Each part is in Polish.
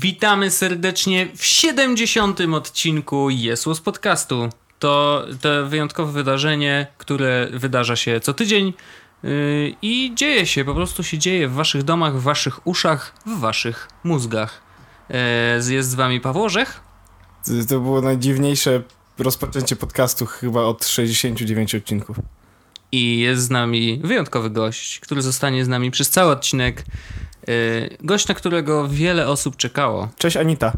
Witamy serdecznie w 70. odcinku Jesłos Podcastu. To, to wyjątkowe wydarzenie, które wydarza się co tydzień yy, i dzieje się, po prostu się dzieje w waszych domach, w waszych uszach, w waszych mózgach. Yy, jest z wami Paweł Orzech. To było najdziwniejsze rozpoczęcie podcastu chyba od 69 odcinków. I jest z nami wyjątkowy gość, który zostanie z nami przez cały odcinek. Yy, gość, na którego wiele osób czekało. Cześć Anita.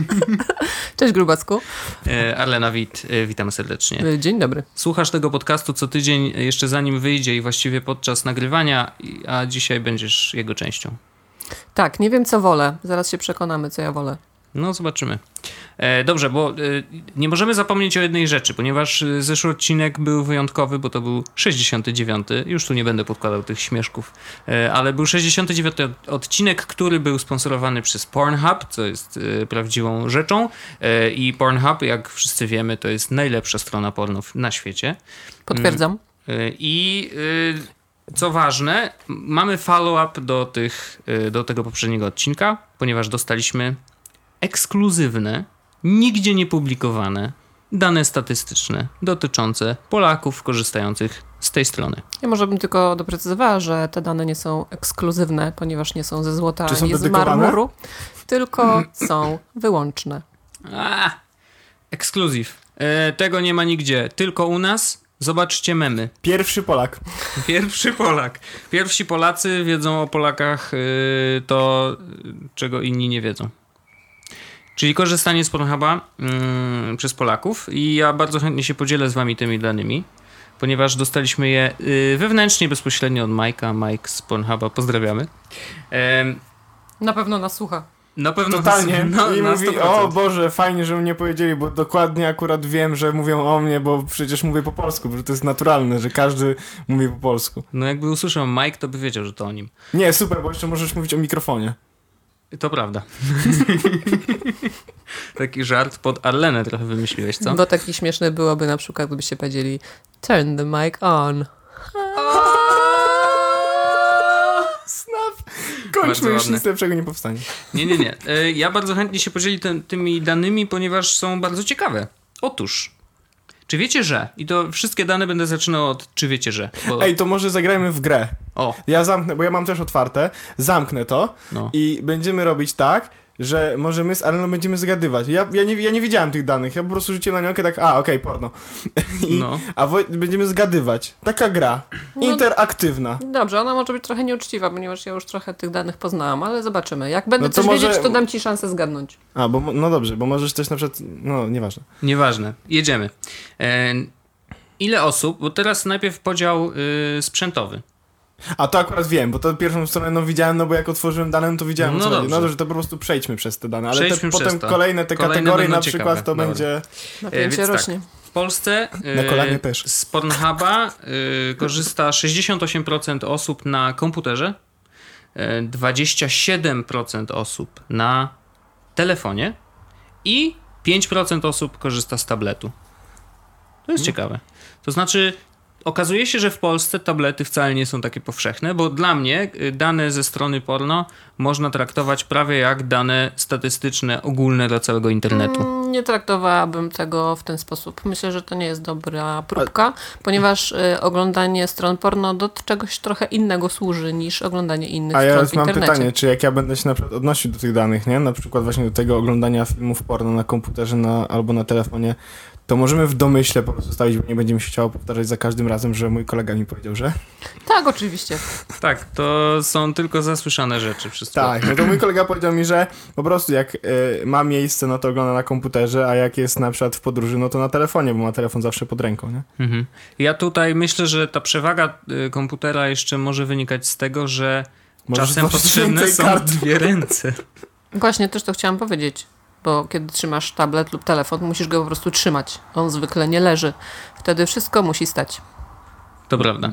Cześć Grubacku. Yy, Arlena Wit, yy, witamy serdecznie. Dzień dobry. Słuchasz tego podcastu co tydzień, jeszcze zanim wyjdzie i właściwie podczas nagrywania, a dzisiaj będziesz jego częścią. Tak, nie wiem co wolę. Zaraz się przekonamy, co ja wolę. No, zobaczymy. E, dobrze, bo e, nie możemy zapomnieć o jednej rzeczy, ponieważ e, zeszły odcinek był wyjątkowy, bo to był 69. Już tu nie będę podkładał tych śmieszków, ale był 69. odcinek, który był sponsorowany przez Pornhub, co jest prawdziwą rzeczą. I Pornhub, jak wszyscy wiemy, to jest najlepsza strona pornów na świecie. Potwierdzam. E, I co ważne, mamy follow-up do, tych, do tego poprzedniego odcinka, ponieważ dostaliśmy ekskluzywne, nigdzie nie publikowane dane statystyczne dotyczące Polaków korzystających z tej strony. Ja może bym tylko doprecyzowała, że te dane nie są ekskluzywne, ponieważ nie są ze złota Czy ani z marmuru, tylko są wyłączne. A, ekskluzyw. E, tego nie ma nigdzie, tylko u nas. Zobaczcie memy. Pierwszy Polak. Pierwszy Polak. Pierwsi Polacy wiedzą o Polakach y, to, czego inni nie wiedzą. Czyli korzystanie z Pornhuba mm, przez Polaków i ja bardzo chętnie się podzielę z wami tymi danymi, ponieważ dostaliśmy je y, wewnętrznie, bezpośrednio od Majka. Mike z Pornhuba, pozdrawiamy. Na pewno nas słucha. na pewno Totalnie. No, I na mówi, 100%. o Boże, fajnie, że mnie powiedzieli, bo dokładnie akurat wiem, że mówią o mnie, bo przecież mówię po polsku, bo to jest naturalne, że każdy mówi po polsku. No jakby usłyszał Mike, to by wiedział, że to o nim. Nie, super, bo jeszcze możesz mówić o mikrofonie. To prawda. Taki żart pod Arlenę trochę wymyśliłeś, co? Bo taki śmieszny byłoby na przykład, gdybyście powiedzieli turn the mic on. Snap! Kończmy, już nic lepszego nie powstanie. Nie, nie, nie. E, Ja bardzo chętnie się podzieli tym, tymi danymi, ponieważ są bardzo ciekawe. Otóż, czy wiecie, że? I to wszystkie dane będę zaczynał od czy wiecie, że. Bo, Ej, to może zagrajmy w grę. o, Ja zamknę, bo ja mam też otwarte, zamknę to no. i będziemy robić tak, że może my z Aleną będziemy zgadywać. Ja, ja, nie, ja nie widziałem tych danych, ja po prostu rzuciłem na nią tak, a okej, porno. I, No. A Woj, będziemy zgadywać. Taka gra. No- Interaktywna. Dobrze, ona może być trochę nieuczciwa, ponieważ ja już trochę tych danych poznałam, ale zobaczymy. Jak będę No to coś może- wiedzieć, to dam ci szansę zgadnąć. A, bo no dobrze, bo możesz też na przykład, no nieważne. Nieważne. Jedziemy. E, ile osób, bo teraz najpierw podział y, sprzętowy. A to akurat wiem, bo to pierwszą stronę no widziałem, no bo jak otworzyłem dane, no to widziałem No co dobrze. No dobrze, to po prostu przejdźmy przez te dane, ale te, Przejdźmy przez potem to. kolejne te Kolejne kategorie na przykład ciekawe. to Dobra. będzie... Napięcie więc tak. rośnie. W Polsce Na y, kolanie też. z Pornhuba y, korzysta 68% osób na komputerze, y, 27% osób na telefonie i 5% osób korzysta z tabletu. To jest ciekawe. To znaczy, okazuje się, że w Polsce tablety wcale nie są takie powszechne, bo dla mnie y, dane ze strony porno można traktować prawie jak dane statystyczne ogólne dla całego internetu. Mm, Nie traktowałabym tego w ten sposób. Myślę, że to nie jest dobra próbka, ponieważ y, oglądanie stron porno do czegoś trochę innego służy niż oglądanie innych A ja stron już w mam internecie. pytanie, czy jak ja będę się na przykład odnosił do tych danych, nie? Na przykład właśnie do tego oglądania filmów porno na komputerze na, albo na telefonie, to możemy w domyśle po prostu stawić, bo nie będziemy się chciało powtarzać za każdym razem, że mój kolega mi powiedział, że... Tak, oczywiście. Tak, to są tylko zasłyszane rzeczy wszystko. Tak, no to mój kolega powiedział mi, że po prostu jak y, ma miejsce, no to ogląda na komputerze, a jak jest na przykład w podróży, no to na telefonie, bo ma telefon zawsze pod ręką, nie? Mhm. Ja tutaj myślę, że ta przewaga y, komputera jeszcze może wynikać z tego, że Możesz czasem potrzebne są kart. dwie ręce. Właśnie też to chciałam powiedzieć, bo kiedy trzymasz tablet lub telefon, musisz go po prostu trzymać. On zwykle nie leży. Wtedy wszystko musi stać. To prawda.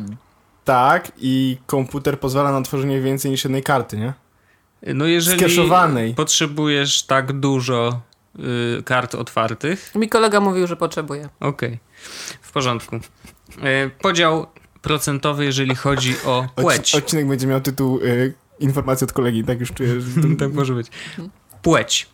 Tak, i komputer pozwala na tworzenie więcej niż jednej karty, nie? No jeżeli Skeszowanej. potrzebujesz tak dużo y, kart otwartych, Mi kolega mówił, że potrzebuje. okej, w porządku. Y, podział procentowy, jeżeli chodzi o płeć. Odci- odcinek będzie miał tytuł y, Informacja od kolegi, tak już czuję, że to... tak może być. Płeć.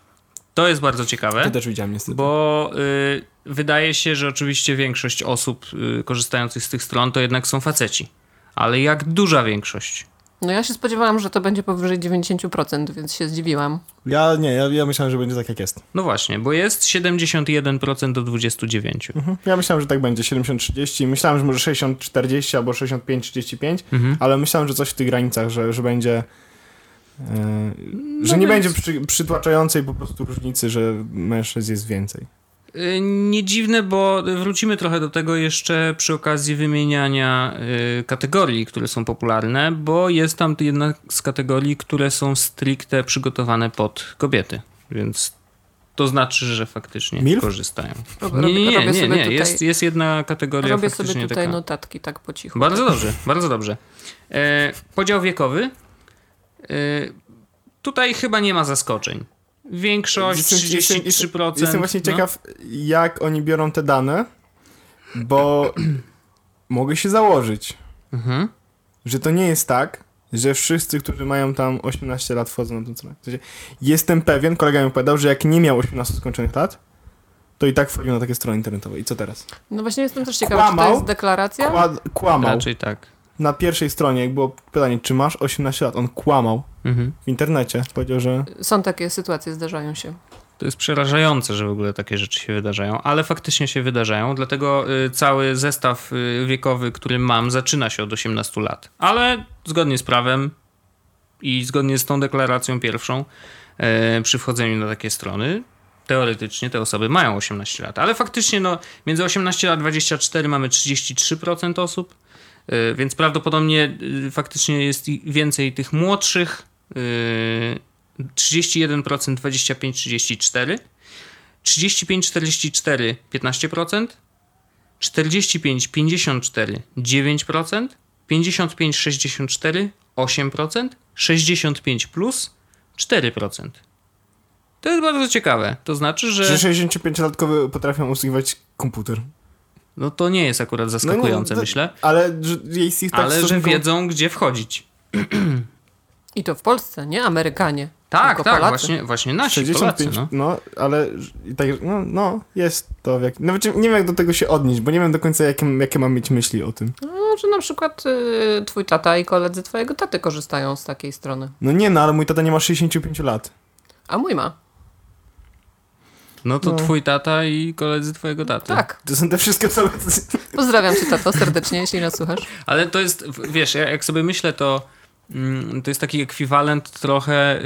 To jest bardzo ciekawe. To też widziałem niestety. Bo y, wydaje się, że oczywiście większość osób y, korzystających z tych stron to jednak są faceci. Ale jak duża większość? No ja się spodziewałam, że to będzie powyżej 90%, więc się zdziwiłam. Ja nie, ja, ja myślałem, że będzie tak jak jest. No właśnie, bo jest 71% do 29%. Mhm. Ja myślałem, że tak będzie 70-30. Myślałem, że może 60-40 albo 65-35, Mhm. ale myślałem, że coś w tych granicach, że, że będzie. E, że No nie więc- będzie przy, przytłaczającej po prostu różnicy, że mężczyzn jest więcej. Y, Nie dziwne, bo wrócimy trochę do tego jeszcze przy okazji wymieniania y, kategorii, które są popularne, bo jest tam jedna z kategorii, które są stricte przygotowane pod kobiety, więc to znaczy, że faktycznie Milf? korzystają. Robię- Nie, nie, nie, nie, nie. tutaj- Jest, jest jedna kategoria Robię sobie tutaj taka. notatki tak po cichu. Bardzo dobrze, bardzo dobrze. E, podział wiekowy. E, tutaj chyba nie ma zaskoczeń. Większość Jestem- jestem- 33%. Jestem właśnie no. ciekaw, jak oni biorą te dane, bo mogę się założyć, Mhm. że to nie jest tak, że wszyscy, którzy mają tam 18 lat, wchodzą na tę stronę. W sensie, jestem pewien, kolega mi opowiadał, że jak nie miał 18 skończonych lat, to i tak wchodził na takie strony internetowe. I co teraz? No właśnie jestem też ciekawa, czy to Kłamał? jest deklaracja? Kład, kłamał. Raczej tak. Na pierwszej stronie, jak było pytanie, czy masz 18 lat, on kłamał Mhm. w internecie. Powiedział, że Są takie sytuacje, zdarzają się. To jest przerażające, że w ogóle takie rzeczy się wydarzają, ale faktycznie się wydarzają, dlatego y, cały zestaw y, wiekowy, który mam, zaczyna się od 18 lat. Ale zgodnie z prawem i zgodnie z tą deklaracją pierwszą, e, przy wchodzeniu na takie strony, teoretycznie te osoby mają 18 lat, ale faktycznie no, między 18 a 24 mamy 33% osób, więc prawdopodobnie y, faktycznie jest więcej tych młodszych. y, 31%, 25-34, 35-44 15%, 45-54 9%, 55-64 8%, 65 plus 4%. To jest bardzo ciekawe. To znaczy, że że 65-latkowie potrafią obsługiwać komputer. No to nie jest akurat zaskakujące, to- myślę, Ale że tak ale że wiedzą, gdzie wchodzić. I to w Polsce, nie Amerykanie. Tak, tak, Polacy. właśnie, właśnie nasi 65, Polacy, no. no. ale tak, no, no, jest to jak... Nawet nie wiem, jak do tego się odnieść, bo nie wiem do końca, jakie, jakie mam mieć myśli o tym. No, że na przykład y, twój tata i koledzy twojego taty korzystają z takiej strony. No nie, no, ale mój tata nie ma 65 lat. A mój ma. No to No. twój tata i koledzy twojego taty. Tak. To są te wszystkie osoby... Pozdrawiam cię, tato, serdecznie, jeśli nas słuchasz. Ale to jest, wiesz, ja jak sobie myślę, to mm, to jest taki ekwiwalent trochę y,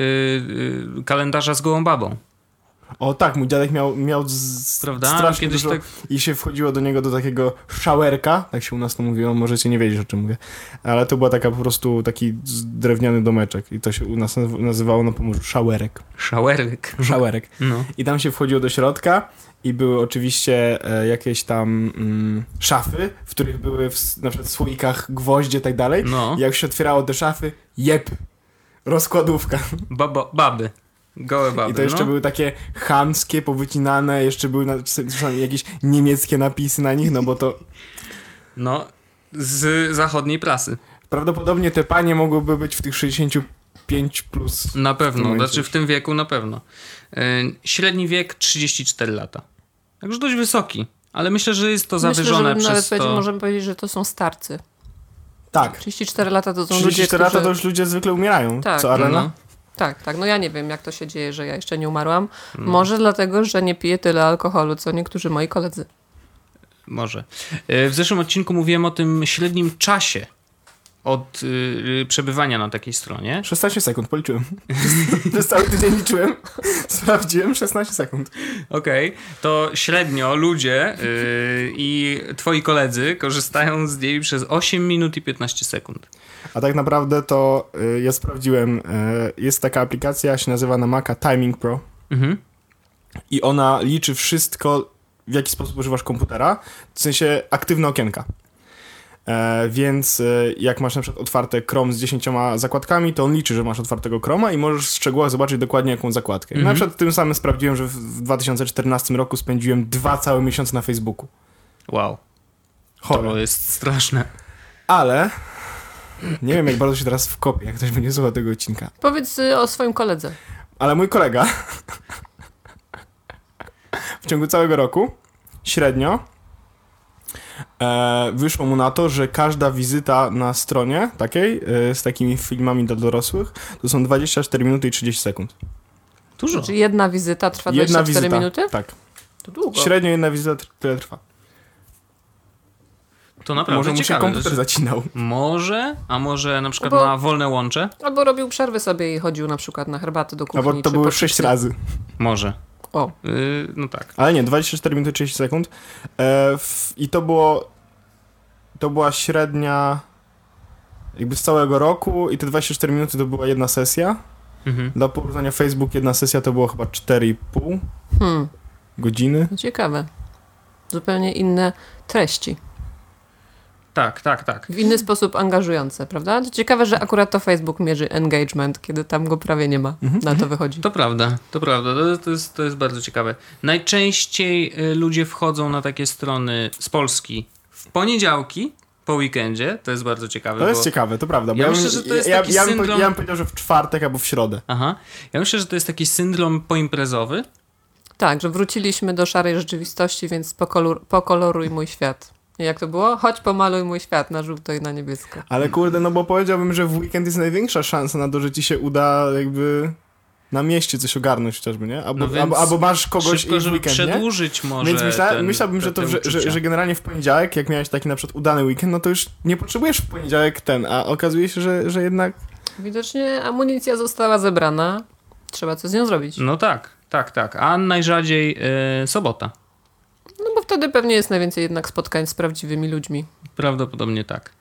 y, kalendarza z gołą babą, O tak, mój dziadek miał, miał z, prawda? strasznie Kiedyś dużo... tak, I się wchodziło do niego do takiego showerka, tak się u nas to mówiło, możecie nie wiedzieć o czym mówię, ale to była taka po prostu taki drewniany domeczek i to się u nas naz- nazywało na Pomorzu showerek. szałerek. Showerek. No. I tam się wchodziło do środka i były oczywiście e, jakieś tam mm, szafy, w których były w, na przykład w słoikach gwoździe i tak dalej. no, I jak się otwierało te szafy, jeb, rozkładówka. Baba, baby. Gołe baby, I to jeszcze no. były takie chamskie, powycinane, jeszcze były na, czasami jakieś niemieckie napisy na nich, no bo to no, z zachodniej prasy. prawdopodobnie te panie mogłyby być w tych 65 plus. Na W pewno, tym znaczy w tym wieku na pewno. Y, średni wiek 34 lata. Także dość wysoki, ale myślę, że jest to Myślę, że zawyżone nawet przez powiedzieć, to... możemy powiedzieć, że to są starcy. Tak. 34 lata to są ludzie, 34 którzy... lata to już ludzie zwykle umierają. Tak. Co, Arena? No. Tak, tak. No ja nie wiem, jak to się dzieje, że ja jeszcze nie umarłam. Mm. Może dlatego, że nie piję tyle alkoholu, co niektórzy moi koledzy. Może. E, W zeszłym odcinku mówiłem o tym średnim czasie od y, przebywania na takiej stronie. 16 sekund, policzyłem. Przez cały tydzień liczyłem. Sprawdziłem 16 sekund. Okej, to średnio ludzie y, i twoi koledzy korzystają z niej przez 8 minut i 15 sekund. A tak naprawdę to y, ja sprawdziłem. Jest taka aplikacja, się nazywa na Maca Timing Pro. Mhm. i ona liczy wszystko, w jaki sposób używasz komputera, w sensie aktywne okienka. E, więc e, jak masz na przykład otwarte Chrome z 10 zakładkami, to on liczy, że masz otwartego Chroma i możesz w szczegółach zobaczyć dokładnie jaką zakładkę. Mhm. Na przykład tym samym sprawdziłem, że w- w 2014 roku spędziłem dwa całe miesiące na Facebooku. Wow, to Chore. jest straszne. Ale nie wiem, jak bardzo się teraz wkopię, jak ktoś będzie słuchał tego odcinka. Powiedz y, o swoim koledze. Ale mój kolega w ciągu całego roku średnio e, wyszło mu na to, że każda wizyta na stronie takiej e, z takimi filmami dla dorosłych to są 24 minuty i 30 sekund. Dużo. Czyli jedna wizyta trwa 24 minuty? Tak. To długo. Średnio jedna wizyta tr- tyle trwa. To naprawdę Może mu się komputer że- zacinał. Może, a może na przykład Bo- ma wolne łącze? Albo robił przerwy sobie i chodził na przykład na herbatę do kuchni. No bo to było po 6 chipsy. razy. Może. O, Yy, no tak. Ale nie, 24 minuty 30 sekund. E, w, I to było. To była średnia. Jakby z całego roku, i te 24 minuty to była jedna sesja. Mhm. Dla porównania, Facebook jedna sesja to było chyba 4,5 hmm, godziny. ciekawe. Zupełnie inne treści. Tak, tak, tak. W inny sposób angażujące, prawda? To ciekawe, że akurat to Facebook mierzy engagement, kiedy tam go prawie nie ma. Mhm. Na to wychodzi. To prawda, to prawda. To, to, jest, to jest bardzo ciekawe. Najczęściej y, ludzie wchodzą na takie strony z Polski w poniedziałki po weekendzie. To jest bardzo ciekawe. To jest bo... ciekawe, to prawda. bo Ja bym- myślę, że to jest ja, taki ja, syndrom- ja bym powiedział, że w czwartek albo w środę. Aha. Ja myślę, że to jest taki syndrom poimprezowy. Tak, że wróciliśmy do szarej rzeczywistości, więc pokolor, pokoloruj mój świat. Jak to było? Chodź pomaluj mój świat na żółto i na niebiesko. Ale kurde, no bo powiedziałbym, że w weekend jest największa szansa na to, że ci się uda jakby na mieście coś ogarnąć chociażby, nie? Albo, No albo, albo masz kogoś Szybko, i w żeby weekend, nie? przedłużyć może Więc myśla, ten, myślałbym, te, że, to, te że, że, że generalnie w poniedziałek, jak miałeś taki na przykład udany weekend, no to już nie potrzebujesz w poniedziałek ten, a okazuje się, że, że jednak... Widocznie amunicja została zebrana. Trzeba coś z nią zrobić. No tak, tak, tak. A najrzadziej y, sobota. Wtedy pewnie jest najwięcej jednak spotkań z prawdziwymi ludźmi. Prawdopodobnie tak.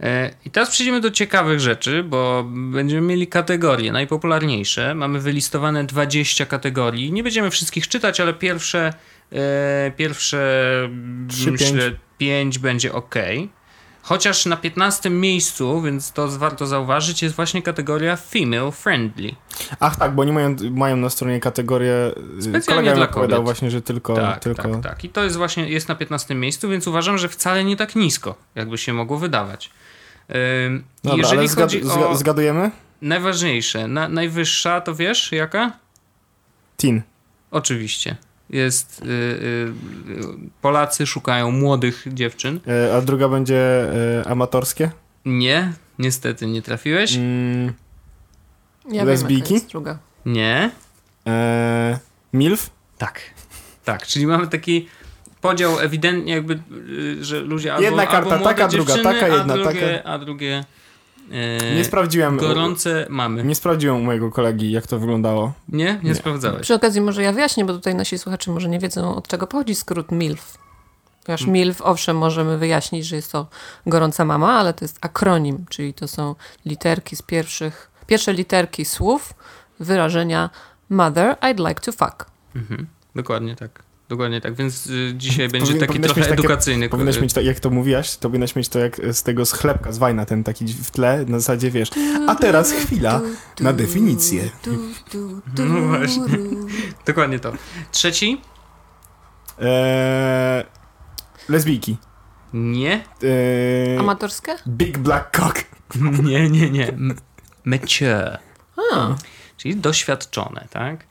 E, I teraz przejdziemy do ciekawych rzeczy, bo będziemy mieli kategorie najpopularniejsze. Mamy wylistowane 20 kategorii. Nie będziemy wszystkich czytać, ale pierwsze, e, pierwsze Trzy, myślę, 5 będzie ok. Chociaż na 15 miejscu, więc to warto zauważyć, jest właśnie kategoria female friendly. Ach tak, bo oni mają, mają na stronie kategorię... Specjalnie Kolega mi dla kobiet. właśnie, że tylko... Tak, tylko... tak, tak. I to jest właśnie, jest na 15 miejscu, więc uważam, że wcale nie tak nisko, jakby się mogło wydawać. Ym, Dobra, jeżeli zgad, chodzi o zgadujemy? najważniejsze, na, najwyższa, to wiesz jaka? Teen. Oczywiście. Jest, y, y, Polacy szukają młodych dziewczyn. E, a druga będzie e, amatorskie? Nie, niestety nie trafiłeś. Mm, Ja Lesbijki? wiem, jaka jest druga. Nie. e, MILF? Tak. Tak, czyli mamy taki podział ewidentnie jakby, y, że ludzie albo, Jedna karta albo młode taka, druga taka, jedna a drugie, taka. A drugie y, Nie sprawdziłem... gorące mamy. Nie sprawdziłem u mojego kolegi, jak to wyglądało. Nie? Nie, Nie. sprawdzałeś. Przy okazji może ja wyjaśnię, bo tutaj nasi słuchacze może nie wiedzą, od czego pochodzi skrót MILF. Ponieważ MILF, owszem, możemy wyjaśnić, że jest to gorąca mama, ale to jest akronim, czyli to są literki z pierwszych, pierwsze literki słów wyrażenia Mother, I'd like to fuck. Mhm. Dokładnie tak. Dokładnie tak, więc y, dzisiaj będzie Powinien- taki trochę mieć takie- edukacyjny. Powinnaś y, mieć, tak, jak to mówiłaś, to powinnaś mieć to jak z tego z chlebka, z wajna, ten taki w tle, na zasadzie wiesz. A teraz chwila na definicję. No właśnie. Dokładnie to. Trzeci? Eee, lesbijki. Nie. Eee, Amatorskie? big black cock. Nie, nie, nie. Mature. Czyli doświadczone, tak?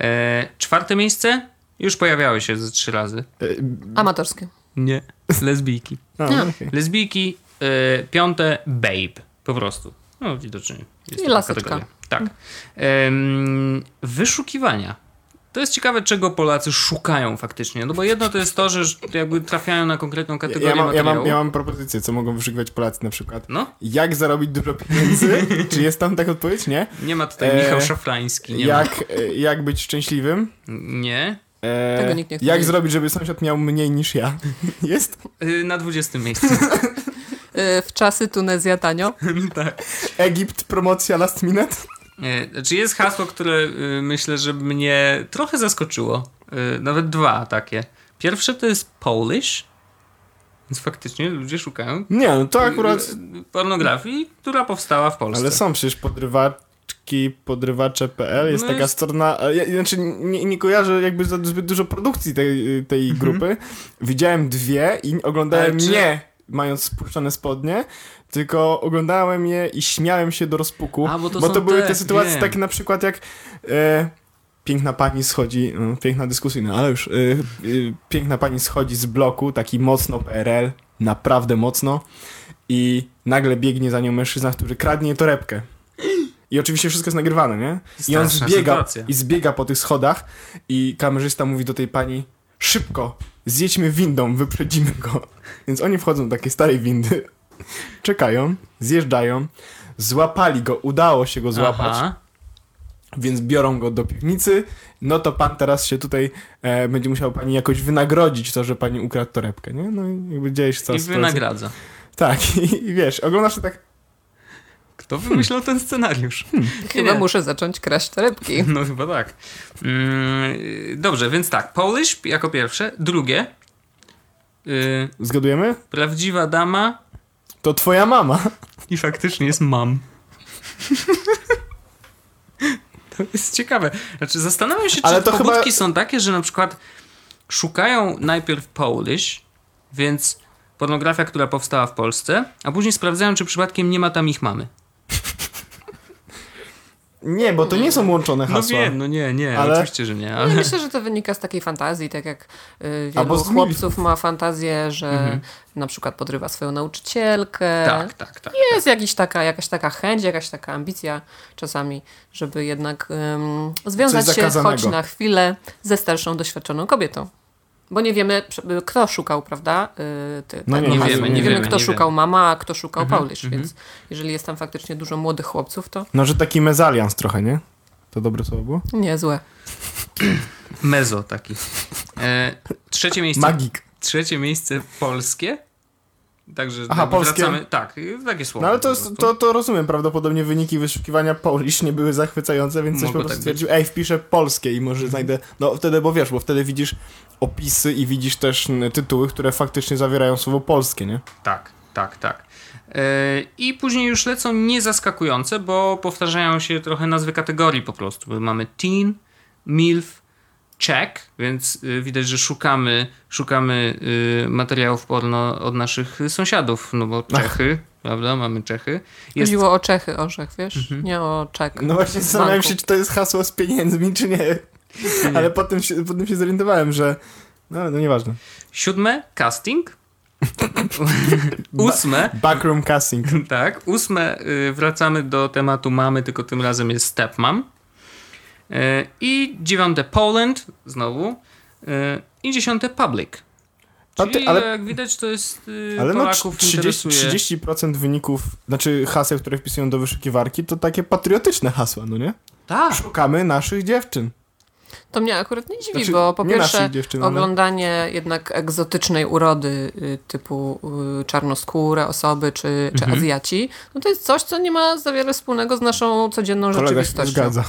E, czwarte miejsce? Już pojawiały się ze trzy razy. Eee, amatorskie. Nie. Lesbijki. a, A. okej. Lesbijki. E, piąte, babe. Po prostu. No, widocznie. Jest I laseczka. kategoria. Tak. Em, wyszukiwania. To jest ciekawe, czego Polacy szukają faktycznie. No bo jedno to jest to, że jakby trafiają na konkretną kategorię ja, mam, ja, mam, ja mam propozycję, co mogą wyszukiwać Polacy na przykład. No, Jak zarobić dużo pieniędzy? Czy jest tam taka odpowiedź? Nie. nie ma tutaj Eee, Michał Szafrański. Nie ma. Jak, e, jak być szczęśliwym? Nie. Eee, Tego nikt nie chce Jak zrobić, żeby sąsiad miał mniej niż ja? Jest? Y, Na 20 miejscu. Y, W czasy Tunezja tanio. tak. Egipt, promocja last minute? E, Znaczy jest hasło, które y, myślę, że mnie trochę zaskoczyło. Y, Nawet dwa takie. Pierwsze to jest Polish. Więc faktycznie ludzie szukają Nie, no to akurat... y, pornografii, która powstała w Polsce. Ale są przecież podrywaczki, podrywacze.pl, jest No taka jest- strona, a ja, znaczy nie, nie kojarzę jakby za zbyt dużo produkcji tej, tej Mhm. grupy. Widziałem dwie i oglądałem czy- nie mając spuszczone spodnie, tylko oglądałem je i śmiałem się do rozpuku. A, bo to bo to były te, te sytuacje wiem. takie na przykład jak e, piękna pani schodzi, no, piękna dyskusyjna, ale już e, e, piękna pani schodzi z bloku, taki mocno PRL, naprawdę mocno i nagle biegnie za nią mężczyzna, który kradnie torebkę. I oczywiście wszystko jest nagrywane, nie? I on Straszna zbiega, sytuacja. i zbiega po tych schodach i kamerzysta mówi do tej pani szybko, zjedźmy windą, wyprzedzimy go. Więc oni wchodzą do takiej starej windy, czekają, zjeżdżają, złapali go, udało się go złapać, Aha. więc biorą go do piwnicy, no to pan teraz się tutaj e, będzie musiał pani jakoś wynagrodzić to, że pani ukradł torebkę, nie? No i jakby dzieje się cała I wynagradza. Tak, i, i wiesz, oglądasz to tak, Kto wymyślał ten scenariusz? Chyba Nie. muszę zacząć kraść torebki. No chyba tak. Mm, dobrze, więc tak. Polish jako pierwsze. Drugie. Y, zgadujemy? prawdziwa dama To twoja mama. i faktycznie jest mam. To jest ciekawe. Znaczy, zastanawiam się, czy Ale to pobudki chyba- są takie, że na przykład szukają najpierw Polish, więc pornografia, która powstała w Polsce, a później sprawdzają, czy przypadkiem nie ma tam ich mamy. Nie, bo to nie są łączone No hasła. wiem, no nie, nie, Ale- oczywiście, że nie, No, ale... myślę, że to wynika z takiej fantazji, tak jak y, wielu z chłopców ma fantazję, że Mhm. na przykład podrywa swoją nauczycielkę. Tak, tak, tak. Jest jakiś taka, jakaś taka chęć, jakaś taka ambicja czasami, żeby jednak ym, związać się choć na chwilę ze starszą, doświadczoną kobietą. Bo nie wiemy, prze- kto szukał, prawda? y, Ty, No tego nie hasła. wiemy, nie nie wiemy, wiemy, kto nie szukał wiemy. mama, a kto szukał Mhm, Polish, mhm. więc jeżeli jest tam faktycznie dużo młodych chłopców, to No, że taki mezalians trochę, nie? To dobre słowo było? niezłe. Mezo taki. E, trzecie miejsce. Magik. Trzecie miejsce polskie. Także Aha, polskie. wracamy. Tak, takie słowo. No ale to, to, to rozumiem, prawdopodobnie wyniki wyszukiwania Polish nie były zachwycające, więc coś Mogło po prostu tak stwierdził, ej, wpiszę polskie i może znajdę, no wtedy, bo wiesz, bo wtedy widzisz opisy i widzisz też tytuły, które faktycznie zawierają słowo polskie, nie? Tak, tak, tak. E, I później już lecą niezaskakujące, bo powtarzają się trochę nazwy kategorii po prostu. Mamy teen, milf, check, więc y, widać, że szukamy, szukamy y, materiałów porno od naszych sąsiadów, no bo Czechy, prawda, mamy Czechy. Jest Chodziło o Czechy, orzech, wiesz? Mhm. Nie o czek. No właśnie zastanawiałem się, czy to jest hasło z pieniędzmi, czy nie. Ale potem się, potem się zorientowałem, że no, no nieważne. siódme, casting. Ósme, Backroom casting. Tak, ósme y, wracamy do tematu mamy, tylko tym razem jest stepmom. Y, I dziewiąte Poland, znowu. Y, I dziesiąte Public. Czyli ty- ale- jak widać to jest y, Ale no Polaków 30, interesuje. 30% wyników, znaczy haseł, które wpisują do wyszukiwarki, to takie patriotyczne hasła, no nie? Tak, Szukamy naszych dziewczyn. To mnie akurat nie dziwi, Znaczy, bo po pierwsze dziewczyn, ale... oglądanie jednak egzotycznej urody y, typu y, czarnoskóre osoby czy, czy Mhm. Azjaci, no to jest coś, co nie ma za wiele wspólnego z naszą codzienną Kolega się rzeczywistością. zgadza.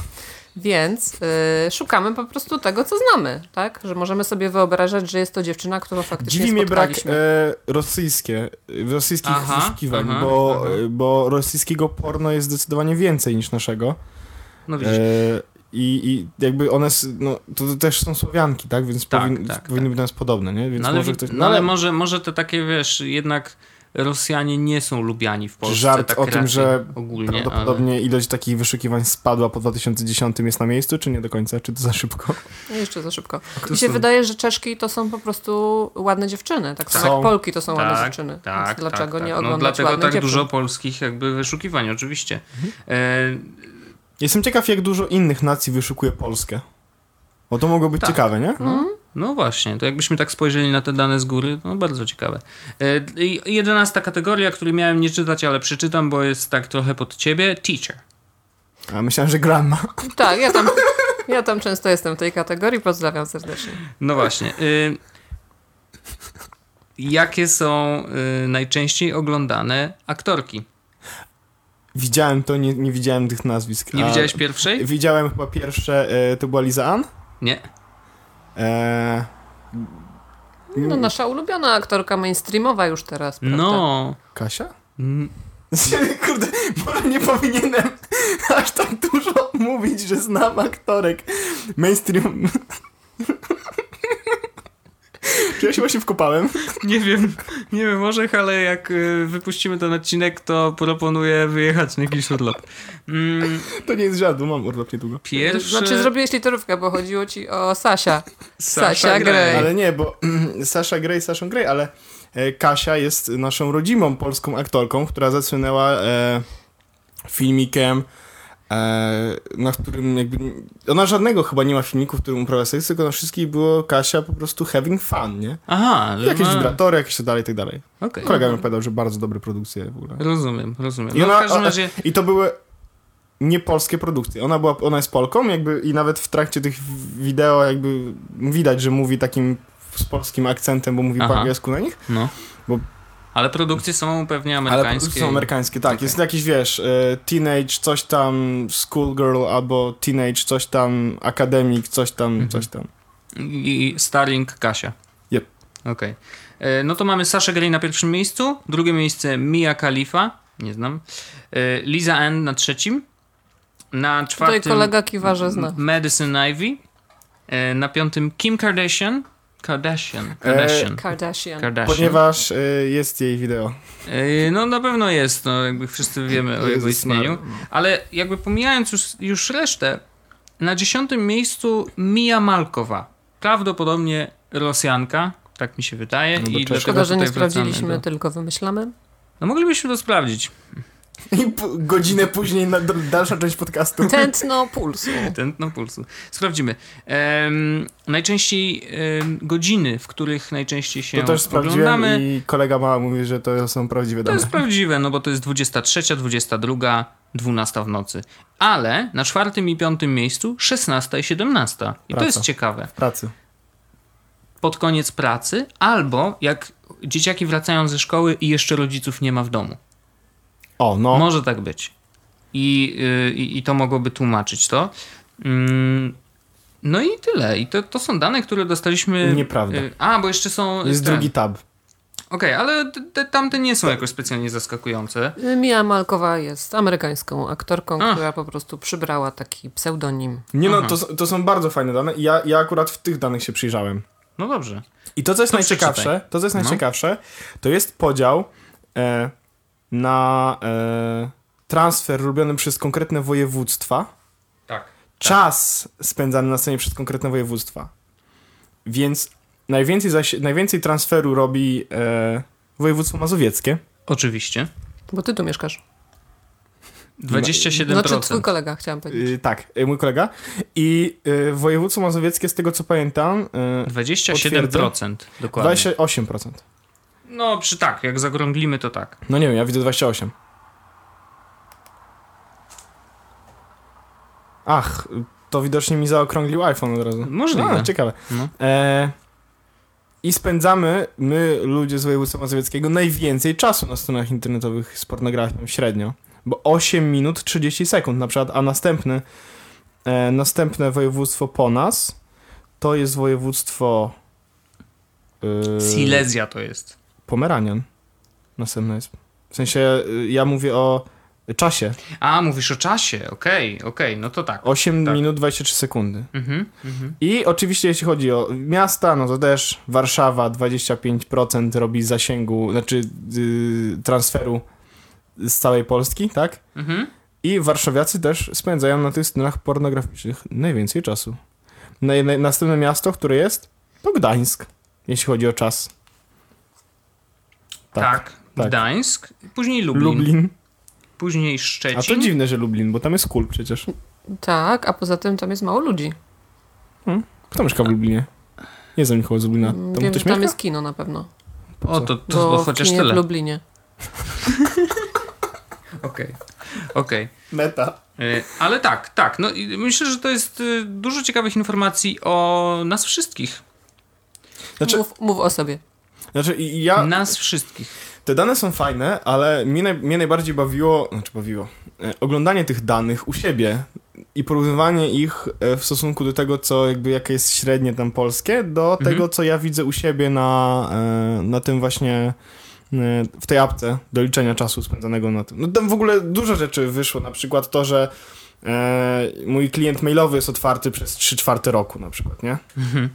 Więc y, szukamy po prostu tego, co znamy, tak? Że możemy sobie wyobrażać, że jest to dziewczyna, którą faktycznie Dziwi mnie brak e, rosyjskie, e, rosyjskich Aha, wyszukiwań, aha, bo, aha. e, bo rosyjskiego porno jest zdecydowanie więcej niż naszego. no widzisz. E, i, I jakby one, no, to, to też są Słowianki, tak? Więc Tak, powin, tak, powinny być do nas podobne, nie? Więc No ale, może ktoś... no ale może, może te takie, wiesz, jednak Rosjanie nie są lubiani w Polsce. Żart tak o tym, że ogólnie, Prawdopodobnie ilość takich wyszukiwań spadła po 2010 jest na miejscu, czy nie do końca? Czy to za szybko? Nie, Jeszcze za szybko. to Mi się są- wydaje, że Czeszki to są po prostu ładne dziewczyny. Tak samo Są. jak Polki to są ale... ładne tak, dziewczyny. Tak, Więc dlaczego tak, nie tak. oglądać No dlatego tak dziewczyn? dużo polskich jakby wyszukiwań, oczywiście. E, Jestem ciekaw, jak dużo innych nacji wyszukuje Polskę. Bo to mogło być Tak. ciekawe, nie? Mhm. No właśnie, to jakbyśmy tak spojrzeli na te dane z góry, no bardzo ciekawe. E, jedenasta kategoria, której miałem nie czytać, ale przeczytam, bo jest tak trochę pod ciebie. Teacher. A myślałem, że grandma. Tak, ja tam, ja tam często jestem w tej kategorii. Pozdrawiam serdecznie. No właśnie. Y, jakie są y, najczęściej oglądane aktorki? Widziałem to, nie, nie widziałem tych nazwisk. Nie widziałeś pierwszej? Widziałem chyba pierwsze, e, to była Liza Ann? Nie. E, No, nasza ulubiona aktorka mainstreamowa już teraz, prawda? No. Kasia? Mm, Kurde, może nie powinienem aż tak dużo mówić, że znam aktorek mainstream. Ja się właśnie wkopałem. Nie wiem, nie wiem, może, ale jak y, wypuścimy ten odcinek, to proponuję wyjechać na jakiś urlop. Mm, To nie jest żart, mam urlop niedługo. pierwszy... Znaczy zrobiłeś literówkę, bo chodziło ci o Sasia. Sasha Sasia Grey. Grey. Ale nie, bo Sasha Grey, Sasha Grey, ale e, Kasia jest naszą rodzimą polską aktorką, która zasłynęła e, filmikiem, na którym jakby... Ona żadnego chyba nie ma filmiku, w którym uprawia seks, tylko na wszystkich było Kasia po prostu having fun, nie? Aha, że Jakieś ma- wibratory, jakieś tak dalej, i tak dalej. Okej. Kolega mi opowiadał, że bardzo dobre produkcje w ogóle. Rozumiem, rozumiem. I, No, ona, w każdym ona, razie... I to były nie polskie produkcje. Ona, była, ona jest Polką jakby i nawet w trakcie tych wideo jakby widać, że mówi takim z polskim akcentem, bo mówi Aha. po angielsku na nich. No. Bo- Ale produkcje są pewnie Ale amerykańskie. produkcje są amerykańskie, tak. Okej. Jest jakiś, wiesz, e, teenage, coś tam, schoolgirl, albo teenage, coś tam, academic, coś tam, Mhm. coś tam. I Starling Kasia. Yep. Okej. E, No to mamy Sasha Grey na pierwszym miejscu, drugie miejsce Mia Khalifa, nie znam, E, Liza Ann na trzecim, na Tutaj czwartym kolega kiwa, że zna. Madison Ivy, na piątym Kim Kardashian, Kardashian, Kardashian, Kardashian. Kardashian. Ponieważ e, jest jej wideo. E, No na pewno jest, no jakby wszyscy wiemy o jego istnieniu. Ale jakby pomijając już, już resztę, na dziesiątym miejscu Mia Malkowa. Prawdopodobnie Rosjanka, tak mi się wydaje. No i Szkoda, że nie sprawdziliśmy, Do... tylko wymyślamy. No moglibyśmy to sprawdzić. I godzinę później na, dalsza część podcastu. Tętno pulsu. Tętno pulsu. Sprawdzimy. Em, najczęściej em, godziny, w których najczęściej się To też sprawdziłem oglądamy. i kolega mała mówi, że to są prawdziwe To dane. jest prawdziwe, no bo to jest 23, 22, 12 w nocy. Ale na czwartym i piątym miejscu 16 i 17. I to Praca. jest ciekawe. Pracy. Pod koniec pracy, albo jak dzieciaki wracają ze szkoły i jeszcze rodziców nie ma w domu. O, no. Może tak być. I, y, i, i to mogłoby tłumaczyć to. Mm, No i tyle. I to, to są dane, które dostaliśmy. Nieprawda. y, A, bo jeszcze są. Jest ten- drugi tab. Okej, ale te, te, tamte nie są jakoś specjalnie zaskakujące. Mia Malkowa jest amerykańską aktorką, A. która po prostu przybrała taki pseudonim. Nie no, to, to są bardzo fajne dane i ja, ja akurat w tych danych się przyjrzałem. No dobrze. I to, co jest To najciekawsze, to, co jest No. najciekawsze, to jest podział e, na e, transfer robiony przez konkretne województwa, Tak. czas spędzany na scenie przez konkretne województwa. Więc najwięcej, zaś, najwięcej transferu robi e, województwo mazowieckie. Oczywiście. Bo ty tu mieszkasz. 27%. Znaczy twój kolega, chciałam powiedzieć. Y, tak, y, mój kolega. I y, województwo mazowieckie, z tego co pamiętam, y, 27% dokładnie. 28%. No, przy tak, jak zagrąglimy, to tak. No nie wiem, ja widzę 28. Ach, to widocznie mi zaokrąglił iPhone od razu. Możliwe. A, ciekawe. No. E, I spędzamy, my, ludzie z województwa mazowieckiego, najwięcej czasu na stronach internetowych z pornografią, średnio. Bo 8 minut 30 sekund na przykład, a następny, e, następne województwo po nas, to jest województwo... e, Silesia to jest. Pomeranian. Następne jest. W sensie, y, ja mówię o czasie. A, mówisz o czasie, okej, okej, no to tak. 8 Tak. minut 23 sekundy. Mhm, mhm. I oczywiście jeśli chodzi o miasta, no to też Warszawa 25% robi zasięgu, znaczy yy, transferu z całej Polski, tak? Mhm. I warszawiacy też spędzają na tych stronach pornograficznych najwięcej czasu. Naj, następne miasto, które jest, to Gdańsk, jeśli chodzi o czas. Tak. tak. Gdańsk, później Lublin, Lublin. później A to Szczecin. dziwne, że Lublin, bo tam jest kul przecież. Tak, a poza tym tam jest mało ludzi. Kto mieszka w Lublinie? Nie znam nikogo z Lublina. Tam Wiem, ktoś że tam mieszka? jest kino na pewno. O, to, to, to chociaż tyle. w Lublinie. Okej, okej. Meta. Y, Ale tak, tak. No, i myślę, że to jest y, dużo ciekawych informacji o nas wszystkich. Znaczy, Mów, mów o sobie. Znaczy ja, Nas wszystkich. te dane są fajne, ale mnie, naj, mnie najbardziej bawiło, znaczy bawiło, e, oglądanie tych danych u siebie i porównywanie ich e, w stosunku do tego, co jakby, jakie jest średnie tam polskie, do Mhm. tego, co ja widzę u siebie na, e, na tym właśnie, e, w tej apce do liczenia czasu spędzanego na tym. No tam w ogóle dużo rzeczy wyszło, na przykład to, że e, mój klient mailowy jest otwarty przez 3 czwarte roku na przykład, nie? Mhm.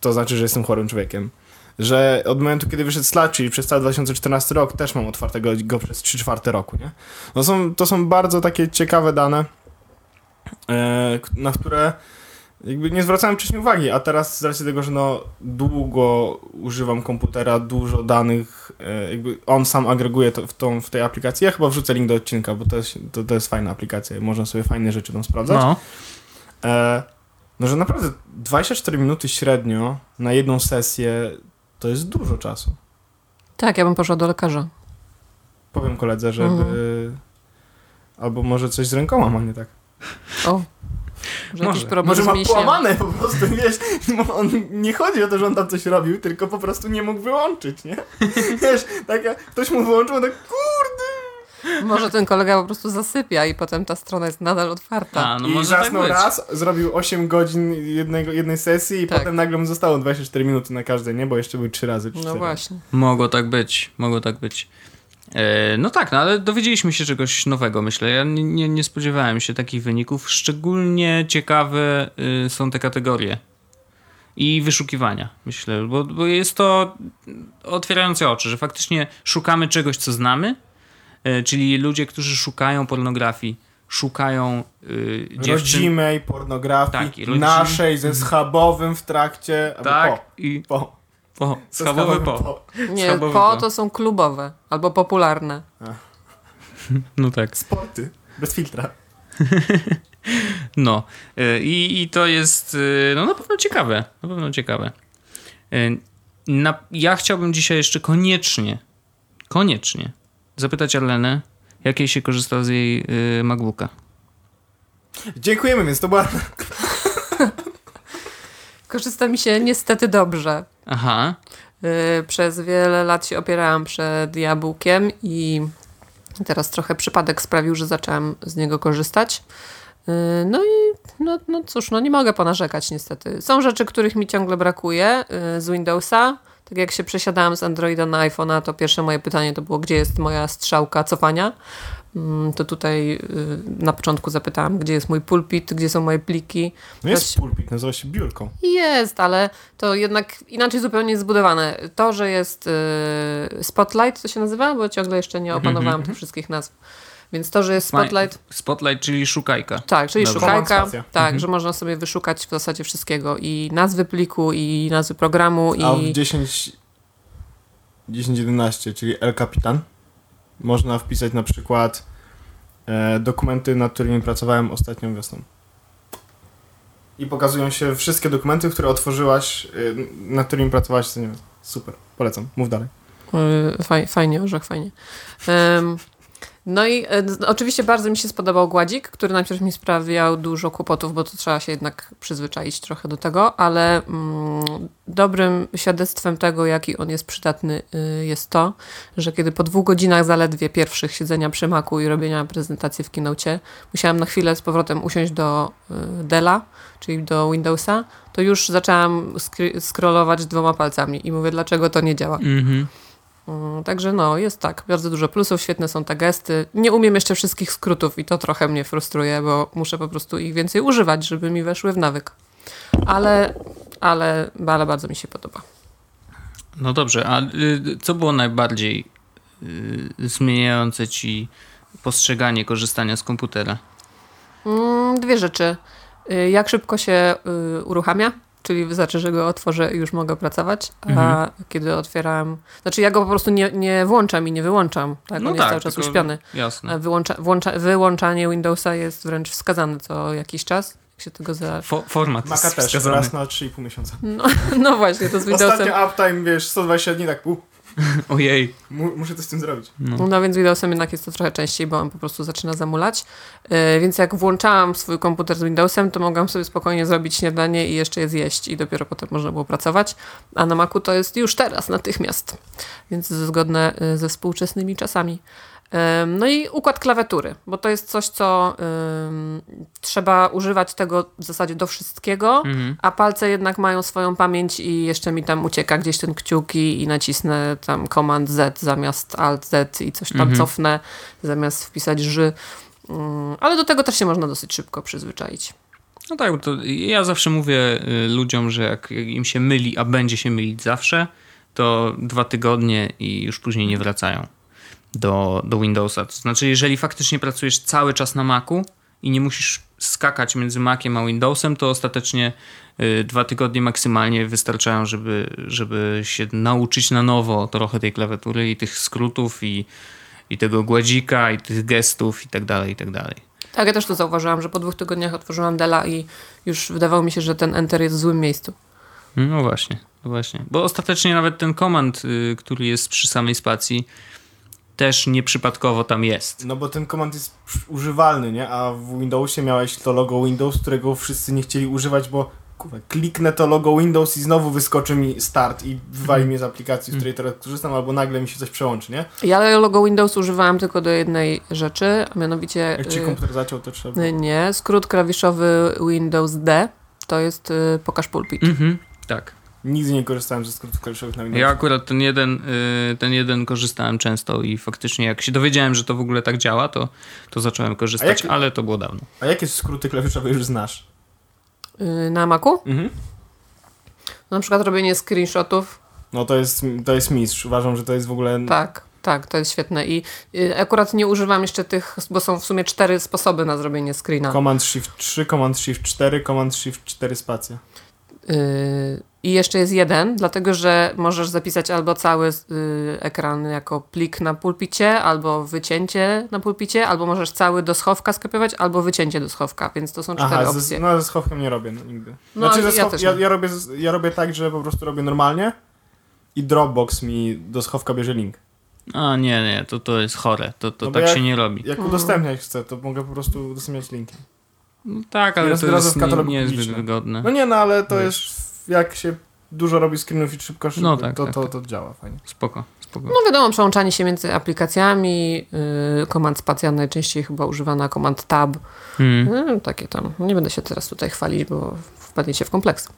to znaczy, że jestem chorym człowiekiem. Że od momentu, kiedy wyszedł Slack, czyli przez cały 2014 rok, też mam otwartego go przez 3 czwarte roku, nie? No są, to są bardzo takie ciekawe dane, e, na które jakby nie zwracałem wcześniej uwagi, a teraz z racji tego, że no długo używam komputera, dużo danych, e, jakby on sam agreguje to w, tą, w tej aplikacji. Ja chyba wrzucę link do odcinka, bo to jest, to, to jest fajna aplikacja, można sobie fajne rzeczy tam sprawdzać. No. E, no, że naprawdę 24 minuty średnio na jedną sesję to jest dużo czasu. Tak, ja bym poszła do lekarza. Powiem koledze, żeby... Albo może coś z rękoma ma nie tak. O. Może Może. ma połamane po prostu, wiesz, on, nie chodzi o to, że on tam coś robił, tylko po prostu nie mógł wyłączyć, nie? Wiesz, tak jak ktoś mu wyłączył, on tak kurde! Może ten kolega po prostu zasypia i potem ta strona jest nadal otwarta. A, no I może tak zasnął być. raz, zrobił 8 godzin jednego, jednej sesji i Tak. potem nagle mu zostało 24 minuty na każdej, nie? Bo jeszcze były 3 razy, czy No 4. właśnie. Mogło tak być, mogło tak być. E, no tak, no ale dowiedzieliśmy się czegoś nowego, myślę. Ja nie, nie, nie spodziewałem się takich wyników. Szczególnie ciekawe y, są te kategorie i wyszukiwania, myślę, bo, bo jest to otwierające oczy, że faktycznie szukamy czegoś, co znamy, czyli ludzie, którzy szukają pornografii, szukają y, dziewczyn. Rodzimej, pornografii, Tak, rodzim- naszej ze schabowym w trakcie, Tak, i po. po. po, Ze schabowy schabowym po. Nie, Schabowy po po. to są klubowe albo popularne. No tak. Sporty, bez filtra. No y, i, i to jest no na pewno ciekawe, na pewno ciekawe. Na, ja chciałbym dzisiaj jeszcze koniecznie, koniecznie zapytać Arlenę, jakiej się korzysta z jej y, MacBooka. Dziękujemy, więc to była... Korzysta mi się niestety dobrze. Aha, Yy, Przez wiele lat się opierałam przed jabłkiem i teraz trochę przypadek sprawił, że zaczęłam z niego korzystać. Yy, No i no, no cóż, no nie mogę ponarzekać niestety. Są rzeczy, których mi ciągle brakuje yy, z Windowsa. Tak jak się przesiadałam z Androida na iPhone'a, to pierwsze moje pytanie to było, gdzie jest moja strzałka cofania. Mm, To tutaj yy, na początku zapytałam, gdzie jest mój pulpit, gdzie są moje pliki. No jest pulpit, nazywa się biurką. Jest, ale to jednak inaczej zupełnie jest zbudowane. To, że jest y, Spotlight, to się nazywa, bo ciągle jeszcze nie opanowałam tych wszystkich nazw. Więc to, że jest Spotlight, Spotlight, czyli szukajka. tak, czyli Dobra. szukajka, tak, że można sobie wyszukać w zasadzie wszystkiego i nazwy pliku, i nazwy programu, A w i 10... 10.11, czyli El Capitan, można wpisać na przykład e, dokumenty, nad którymi pracowałem ostatnią wiosną. I pokazują się wszystkie dokumenty, które otworzyłaś, y, nad którymi pracowałaś. Super, polecam, mów dalej. y, faj, fajnie, orzech, fajnie. Em, no i e, oczywiście bardzo mi się spodobał gładzik, który najpierw mi sprawiał dużo kłopotów, bo to trzeba się jednak przyzwyczaić trochę do tego, ale mm, dobrym świadectwem tego, jaki on jest przydatny, y, jest to, że kiedy po dwóch godzinach zaledwie pierwszych siedzenia przy Macu i robienia prezentacji w Keynote, musiałam na chwilę z powrotem usiąść do y, Della, czyli do Windowsa, to już zaczęłam scrollować dwoma palcami i mówię, dlaczego to nie działa. Mhm. Także no, jest tak, bardzo dużo plusów, świetne są te gesty. Nie umiem jeszcze wszystkich skrótów i to trochę mnie frustruje, bo muszę po prostu ich więcej używać, żeby mi weszły w nawyk. Ale, ale, ale bardzo mi się podoba. No dobrze, a y, co było najbardziej y, zmieniające ci postrzeganie korzystania z komputera? Mm, Dwie rzeczy. Y, Jak szybko się uruchamia, czyli wystarczy, że go otworzę i już mogę pracować, a Mhm. kiedy otwieram... Znaczy ja go po prostu nie, nie włączam i nie wyłączam, tak? No On jest cały czas tylko- uśpiony. Jasne. A wyłącza, włącza, wyłączanie Windowsa jest wręcz wskazane co jakiś czas. Jak się tego za... Fo format Maca jest też, wskazany. raz na 3,5 miesiąca. No, no właśnie, to z Windowsem. Ostatnio uptime, wiesz, 120 dni, tak, u, Ojej. mu, muszę coś z tym zrobić. No. No więc z Windowsem jednak jest to trochę częściej, bo on po prostu zaczyna zamulać. Yy, więc jak włączałam swój komputer z Windowsem, to mogłam sobie spokojnie zrobić śniadanie i jeszcze je zjeść i dopiero potem można było pracować. A na Macu to jest już teraz, natychmiast. Więc zgodne yy, ze współczesnymi czasami. No i układ klawiatury, bo to jest coś, co ym, trzeba używać tego w zasadzie do wszystkiego, Mhm. a palce jednak mają swoją pamięć i jeszcze mi tam ucieka gdzieś ten kciuk i, i nacisnę tam Command Z zamiast Alt Z i coś tam Mhm. cofnę zamiast wpisać ży. Mm, Ale do tego też się można dosyć szybko przyzwyczaić. No tak, bo to ja zawsze mówię y, ludziom, że jak im się myli, a będzie się mylić zawsze, to dwa tygodnie i już później nie wracają do, do Windowsa. To znaczy, jeżeli faktycznie pracujesz cały czas na Macu i nie musisz skakać między Maciem a Windowsem, to ostatecznie y, dwa tygodnie maksymalnie wystarczają, żeby, żeby się nauczyć na nowo trochę tej klawiatury i tych skrótów i, i tego gładzika i tych gestów i tak dalej, i tak dalej. Tak, ja też to zauważyłam, że po dwóch tygodniach otworzyłam Dela i już wydawało mi się, że ten Enter jest w złym miejscu. No właśnie, no właśnie. Bo ostatecznie nawet ten komand, y, który jest przy samej spacji, też nieprzypadkowo tam jest. No bo ten komand jest używalny, nie? A w Windowsie miałeś to logo Windows, którego wszyscy nie chcieli używać, bo kurwa, kliknę to logo Windows i znowu wyskoczy mi start i wywali mnie z aplikacji, z której teraz korzystam, albo nagle mi się coś przełączy, nie? Ja logo Windows używałam tylko do jednej rzeczy, a mianowicie... Jak ci y, komputer zaciął, to trzeba... y, nie, skrót klawiszowy Windows D to jest y, pokaż pulpit. Mhm, tak. Nigdy nie korzystałem ze skrótów klawiszowych na Windowsie. Ja akurat ten jeden, y, ten jeden korzystałem często i faktycznie jak się dowiedziałem, że to w ogóle tak działa, to, to zacząłem korzystać, jak- ale to było dawno. A jakie skróty klawiszowe już znasz? Y, na Macu? Mhm. Na przykład robienie screenshotów. No to jest, to jest mistrz. Uważam, że to jest w ogóle... Tak, tak, to jest świetne. I y, akurat nie używam jeszcze tych, bo są w sumie cztery sposoby na zrobienie screena. Command Shift 3, Command Shift 4, Command Shift 4 spacja. Y, I jeszcze jest jeden, dlatego że możesz zapisać albo cały y, ekran jako plik na pulpicie, albo wycięcie na pulpicie, albo możesz cały do schowka skopiować, albo wycięcie do schowka, więc to są cztery Aha, opcje. ze, no ze schowkiem nie robię nigdy. No, Znaczy, ja ze schow, też ja, ja, robię, ja robię tak, że po prostu robię normalnie i Dropbox mi do schowka bierze link. A nie, nie, to, to jest chore, to, to No tak jak- się nie robi. Jak Mhm. udostępniać chcę, to mogę po prostu udostępniać linki. No tak, ale to jest nie, niezbyt wygodne. No nie, no ale to Wiesz. jest, jak się dużo robi screenów i szybko, szybko No tak, to, tak, to, tak. to działa fajnie. Spoko, spoko. No wiadomo, przełączanie się między aplikacjami, y, komand spacja najczęściej chyba używana, komand tab, Hmm. y, takie tam. Nie będę się teraz tutaj chwalić, bo wpadniecie w kompleks.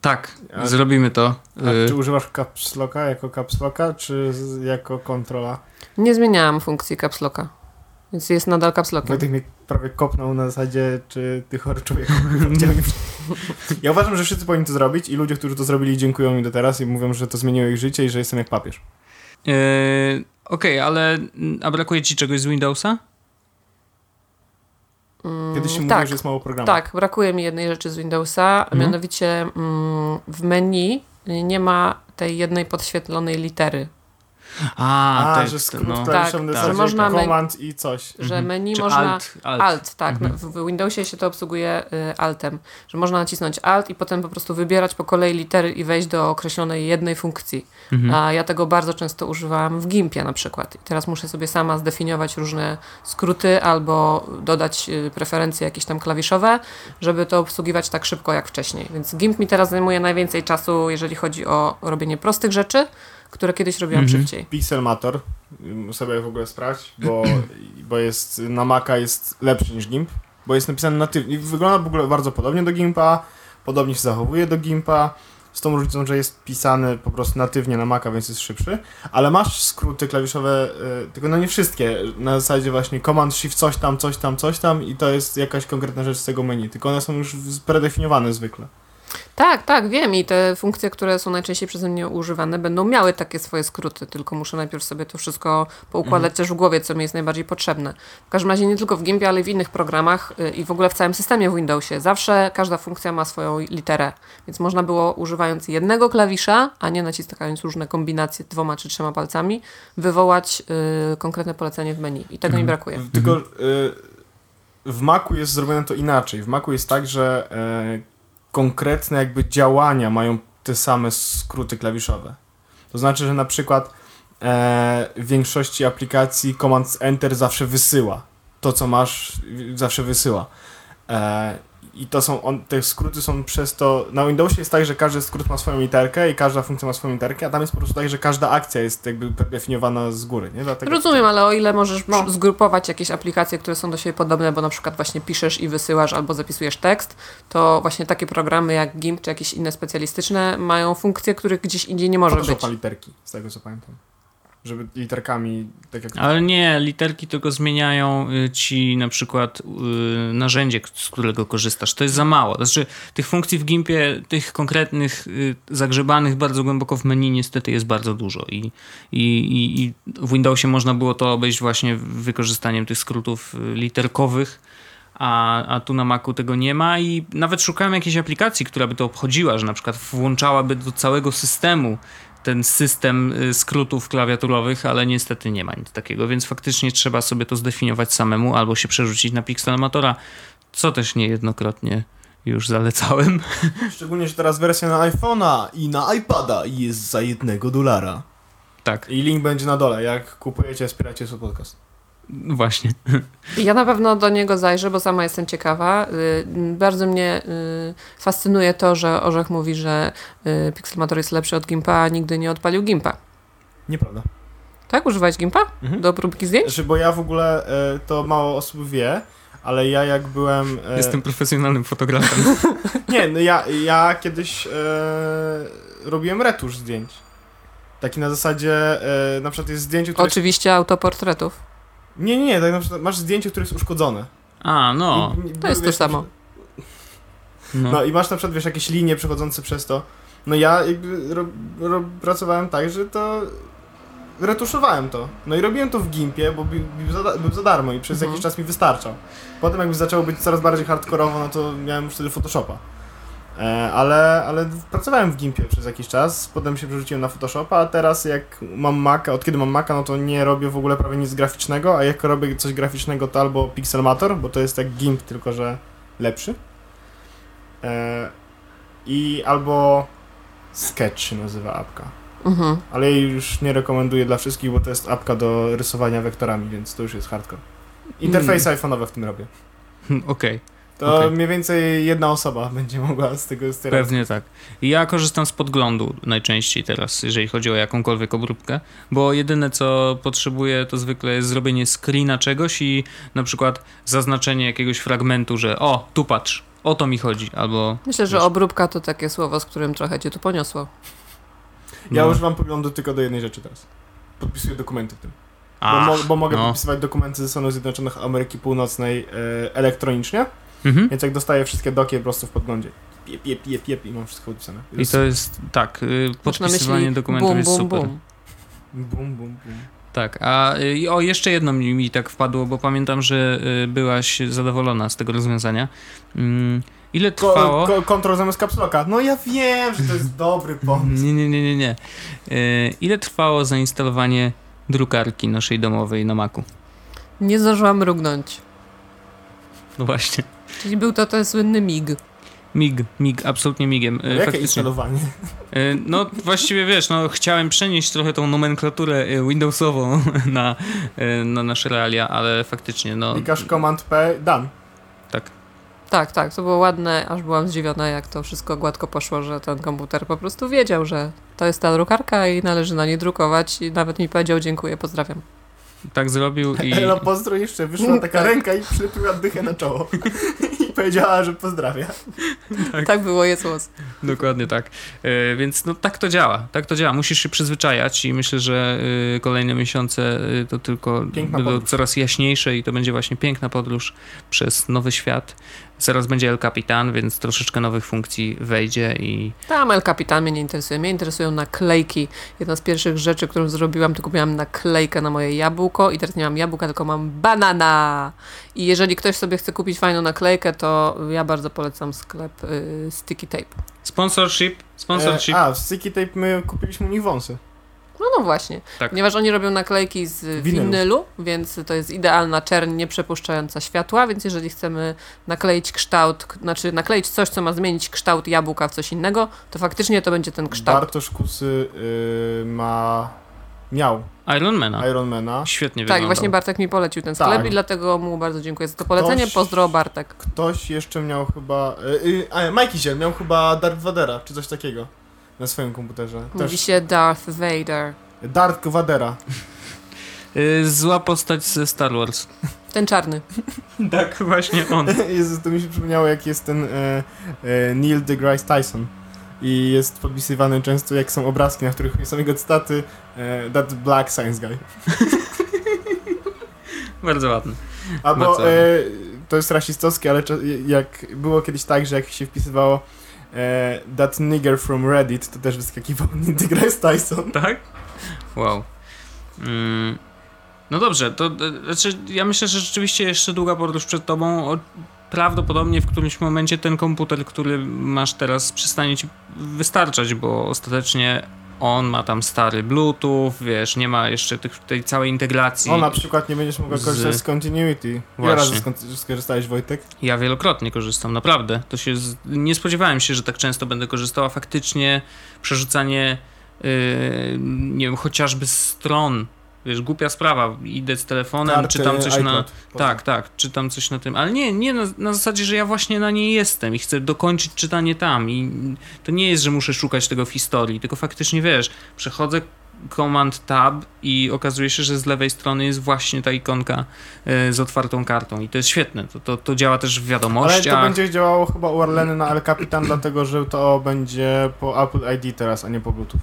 Tak, A- zrobimy to. A czy używasz caps locka jako caps locka, czy z, jako kontrola? Nie zmieniałam funkcji caps locka, więc jest nadal caps lockiem. Wojtek mnie prawie kopnął na zasadzie, czy ty chory człowiek. ja uważam, że wszyscy powinni to zrobić i ludzie, którzy to zrobili dziękują mi do teraz i mówią, że to zmieniło ich życie i że jestem jak papież. y, Okej, ale mm, a brakuje ci czegoś z Windowsa? Kiedyś się Mm, mówiło, tak. że jest mało programów. Tak, brakuje mi jednej rzeczy z Windowsa, Mhm. mianowicie mm, w menu nie ma tej jednej podświetlonej litery, A, A, tekst, że skrót no. Tak, na zasadzie można i coś. że menu Czy można... alt, alt. Alt, tak. Mhm. W, w Windowsie się to obsługuje y, altem, że można nacisnąć alt i potem po prostu wybierać po kolei litery i wejść do określonej jednej funkcji. Mhm. A ja tego bardzo często używałam w Gimpie na przykład. I teraz muszę sobie sama zdefiniować różne skróty albo dodać y, preferencje jakieś tam klawiszowe, żeby to obsługiwać tak szybko jak wcześniej. Więc Gimp mi teraz zajmuje najwięcej czasu, jeżeli chodzi o robienie prostych rzeczy, które kiedyś robiłam Mhm. szybciej. Pixelmator, sobie w ogóle sprawdź, bo, bo jest na Maca jest lepszy niż GIMP, bo jest napisany natywnie. Wygląda w ogóle bardzo podobnie do GIMPa, podobnie się zachowuje do GIMPa, z tą różnicą, że jest pisany po prostu natywnie na Maca, więc jest szybszy, ale masz skróty klawiszowe, y, tylko no nie wszystkie, na zasadzie właśnie Command Shift coś tam, coś tam, coś tam i to jest jakaś konkretna rzecz z tego menu, tylko one są już predefiniowane zwykle. Tak, tak, wiem i te funkcje, które są najczęściej przeze mnie używane, będą miały takie swoje skróty, tylko muszę najpierw sobie to wszystko poukładać też w głowie, co mi jest najbardziej potrzebne. W każdym razie nie tylko w Gimpie, ale i w innych programach y, i w ogóle w całym systemie w Windowsie. Zawsze każda funkcja ma swoją literę, więc można było używając jednego klawisza, a nie naciskając różne kombinacje dwoma czy trzema palcami, wywołać y, konkretne polecenie w menu i tego mi brakuje. Tylko y, w Macu jest zrobione to inaczej. W Macu jest tak, że e, konkretne jakby działania mają te same skróty klawiszowe. To znaczy, że na przykład e, w większości aplikacji Command Enter zawsze wysyła. To, co masz, zawsze wysyła. E, I to są, on, te skróty są przez to. Na Windowsie jest tak, że każdy skrót ma swoją literkę i każda funkcja ma swoją literkę, a tam jest po prostu tak, że każda akcja jest jakby definiowana z góry. Nie? Dlatego, Rozumiem, ale o ile możesz No. zgrupować jakieś aplikacje, które są do siebie podobne, bo na przykład właśnie piszesz i wysyłasz albo zapisujesz tekst, to właśnie takie programy jak GIMP czy jakieś inne specjalistyczne mają funkcje, których gdzieś indziej nie może być. Photoshopa literki, z tego co pamiętam. Żeby literkami, tak jak... Ale nie, literki tylko zmieniają y, ci na przykład y, narzędzie, z którego korzystasz. To jest za mało. Znaczy, tych funkcji w Gimpie, tych konkretnych, y, zagrzebanych bardzo głęboko w menu niestety jest bardzo dużo. I, i, i, i w Windowsie można było to obejść właśnie wykorzystaniem tych skrótów y, literkowych. A, a tu na Macu tego nie ma i nawet szukałem jakiejś aplikacji, która by to obchodziła, że na przykład włączałaby do całego systemu ten system y, skrótów klawiaturowych, ale niestety nie ma nic takiego, więc faktycznie trzeba sobie to zdefiniować samemu albo się przerzucić na Pixelmatora, co też niejednokrotnie już zalecałem. Szczególnie, że teraz wersja na iPhone'a i na iPada jest za jednego dolara. Tak, I link będzie na dole, jak kupujecie, wspieracie swój podcast. Właśnie. Ja na pewno do niego zajrzę, bo sama jestem ciekawa. Y, Bardzo mnie y, fascynuje to, że Orzech mówi, że y, Pixelmator jest lepszy od Gimpa, a nigdy nie odpalił Gimpa. Nieprawda. Tak? Używałeś Gimpa? Mhm. Do próbki zdjęć? Znaczy, bo ja w ogóle, to mało osób wie, ale ja jak byłem... Jestem profesjonalnym fotografem. Nie, no ja, ja kiedyś e, robiłem retusz zdjęć. Taki na zasadzie, e, na przykład jest zdjęcie, które... Oczywiście autoportretów. Nie, nie, nie, tak na przykład masz zdjęcie, które jest uszkodzone. A, no. I- To jest to wiesz, samo. no. No i masz na przykład, wiesz, jakieś linie przechodzące przez to. No ja jakby ro, ro, pracowałem tak, że to retuszowałem to. No i robiłem to w Gimpie, bo bi- był za, da- był za darmo i przez Mhm. jakiś czas mi wystarczał. Potem jakby zaczęło być coraz bardziej hardkorowo, no to miałem już wtedy Photoshopa. E, ale, ale pracowałem w Gimpie przez jakiś czas, potem się przerzuciłem na Photoshopa, a teraz jak mam Maca, od kiedy mam Maca, no to nie robię w ogóle prawie nic graficznego, a jak robię coś graficznego, to albo Pixelmator, bo to jest jak Gimp, tylko że lepszy. E, I albo Sketch się nazywa apka. Mhm. Ale jej już nie rekomenduję dla wszystkich, bo to jest apka do rysowania wektorami, więc to już jest hardcore. Interfejsy iPhone'owe w tym robię. Okej. To Okej. mniej więcej jedna osoba będzie mogła z tego sterować. Pewnie tak. I ja korzystam z podglądu najczęściej teraz, jeżeli chodzi o jakąkolwiek obróbkę, bo jedyne co potrzebuję to zwykle jest zrobienie screena czegoś i na przykład zaznaczenie jakiegoś fragmentu, że o, tu patrz, o to mi chodzi, albo... Myślę, że Wiesz. obróbka to takie słowo, z którym trochę cię tu poniosło. Ja no. używam poglądu tylko do jednej rzeczy teraz. Podpisuję dokumenty w tym. Bo, Ach, mo- bo mogę no. podpisywać dokumenty ze Stanów Zjednoczonych Ameryki Północnej e, elektronicznie, Mhm. więc jak dostaję wszystkie doki po prostu w podglądzie. Jep, jep, jep, jep i mam wszystko podpisane. I to jest, tak, y, podpisywanie myśli dokumentów bum, jest bum, super. bum. Bum, bum, bum. Tak, a y, i o, jeszcze jedno mi, mi tak wpadło, bo pamiętam, że y, byłaś zadowolona z tego rozwiązania. Mm, ile trwało... Ko- ko- Kontrol zamiast kapsloka. No ja wiem, że to jest dobry pomysł. Nie, nie, nie, nie, nie. Y, ile trwało zainstalowanie drukarki naszej domowej na Macu? Nie zdążyłam mrugnąć. No właśnie. Czyli był to ten słynny MIG. MIG, MIG, absolutnie MIGiem. y, Jakie faktycznie. instalowanie? Y, No właściwie wiesz, no chciałem przenieść trochę tą nomenklaturę y, Windowsową na, y, na nasze realia, ale faktycznie, no Klikasz Command P, done. tak. Tak, tak, to było ładne, aż byłam zdziwiona, jak to wszystko gładko poszło, że ten komputer po prostu wiedział, że to jest ta drukarka i należy na niej drukować i nawet mi powiedział dziękuję, pozdrawiam. Tak zrobił i... Ela pozdro jeszcze wyszła taka ręka i przylepiła dychę na czoło. I powiedziała, że pozdrawia. Tak, było, jest łos. Dokładnie tak. E, więc no tak to działa. Tak to działa. Musisz się przyzwyczajać i myślę, że y, kolejne miesiące y, to tylko będą coraz jaśniejsze i to będzie właśnie piękna podróż przez nowy świat. Zaraz będzie El Capitan, więc troszeczkę nowych funkcji wejdzie i Tam El Capitan mnie nie interesuje. Mnie interesują naklejki. Jedna z pierwszych rzeczy, którą zrobiłam, to kupiłam naklejkę na moje jabłko i teraz nie mam jabłka, tylko mam banana. I jeżeli ktoś sobie chce kupić fajną naklejkę, to ja bardzo polecam sklep y, Sticky Tape. sponsorship, sponsorship. E, a, w Sticky Tape my kupiliśmy u nich wąsy. No, no właśnie. Tak. Ponieważ oni robią naklejki z Winylu. winylu, więc to jest idealna czerń, nie przepuszczająca światła, więc jeżeli chcemy nakleić kształt, znaczy nakleić coś, co ma zmienić kształt jabłka w coś innego, to faktycznie to będzie ten kształt. Bartosz Kusy y, ma... miał Ironmana. Ironmana. Świetnie Tak, wyglądał. właśnie Bartek mi polecił ten sklep Tak. i dlatego mu bardzo dziękuję za to polecenie. Ktoś- Pozdro Bartek. Ktoś jeszcze miał chyba... Y, y, a, Mikey Ziel miał chyba Darth Vadera, czy coś takiego. Na swoim komputerze. Mówi Też się Darth Vader. Darth Vadera. Y, Zła postać ze Star Wars. Ten czarny. tak, właśnie on. Jezu, to mi się przypomniało, jak jest ten e, e, Neil deGrasse Tyson. i jest podpisywany często, jak są obrazki, na których są jego cytaty e, That Black Science Guy. Bardzo ładny. Albo Bardzo. e, to jest rasistowskie, ale jak było kiedyś tak, że jak się wpisywało e, That Nigger from Reddit, to też wyskakiwał deGrasse Tyson. Tak? Wow. Mm. No dobrze, to e, znaczy, ja myślę, że rzeczywiście jeszcze długa podróż przed tobą. O, prawdopodobnie w którymś momencie ten komputer, który masz teraz, przestanie ci wystarczać, bo ostatecznie on ma tam stary Bluetooth, wiesz, nie ma jeszcze tych, tej całej integracji. O, na przykład nie będziesz mógł Z- korzystać z Continuity. Ile razy skorzystałeś, Wojtek? Ja wielokrotnie korzystam, naprawdę. To się z... Nie spodziewałem się, że tak często będę korzystał, a faktycznie przerzucanie, yy, nie wiem, chociażby stron. Wiesz, głupia sprawa. Idę z telefonem, Karty, czytam coś na. iCloud. Tak, tak, czytam coś na tym. Ale nie, nie na, na zasadzie, że ja właśnie na niej jestem i chcę dokończyć czytanie tam. I to nie jest, że muszę szukać tego w historii, tylko faktycznie wiesz, przechodzę Command Tab i okazuje się, że z lewej strony jest właśnie ta ikonka y, z otwartą kartą i to jest świetne. To, to, to działa też w Ale wiadomościach. to będzie działało chyba u Arleny na El Capitan, dlatego że to będzie po Apple ID teraz, a nie po Bluetooth.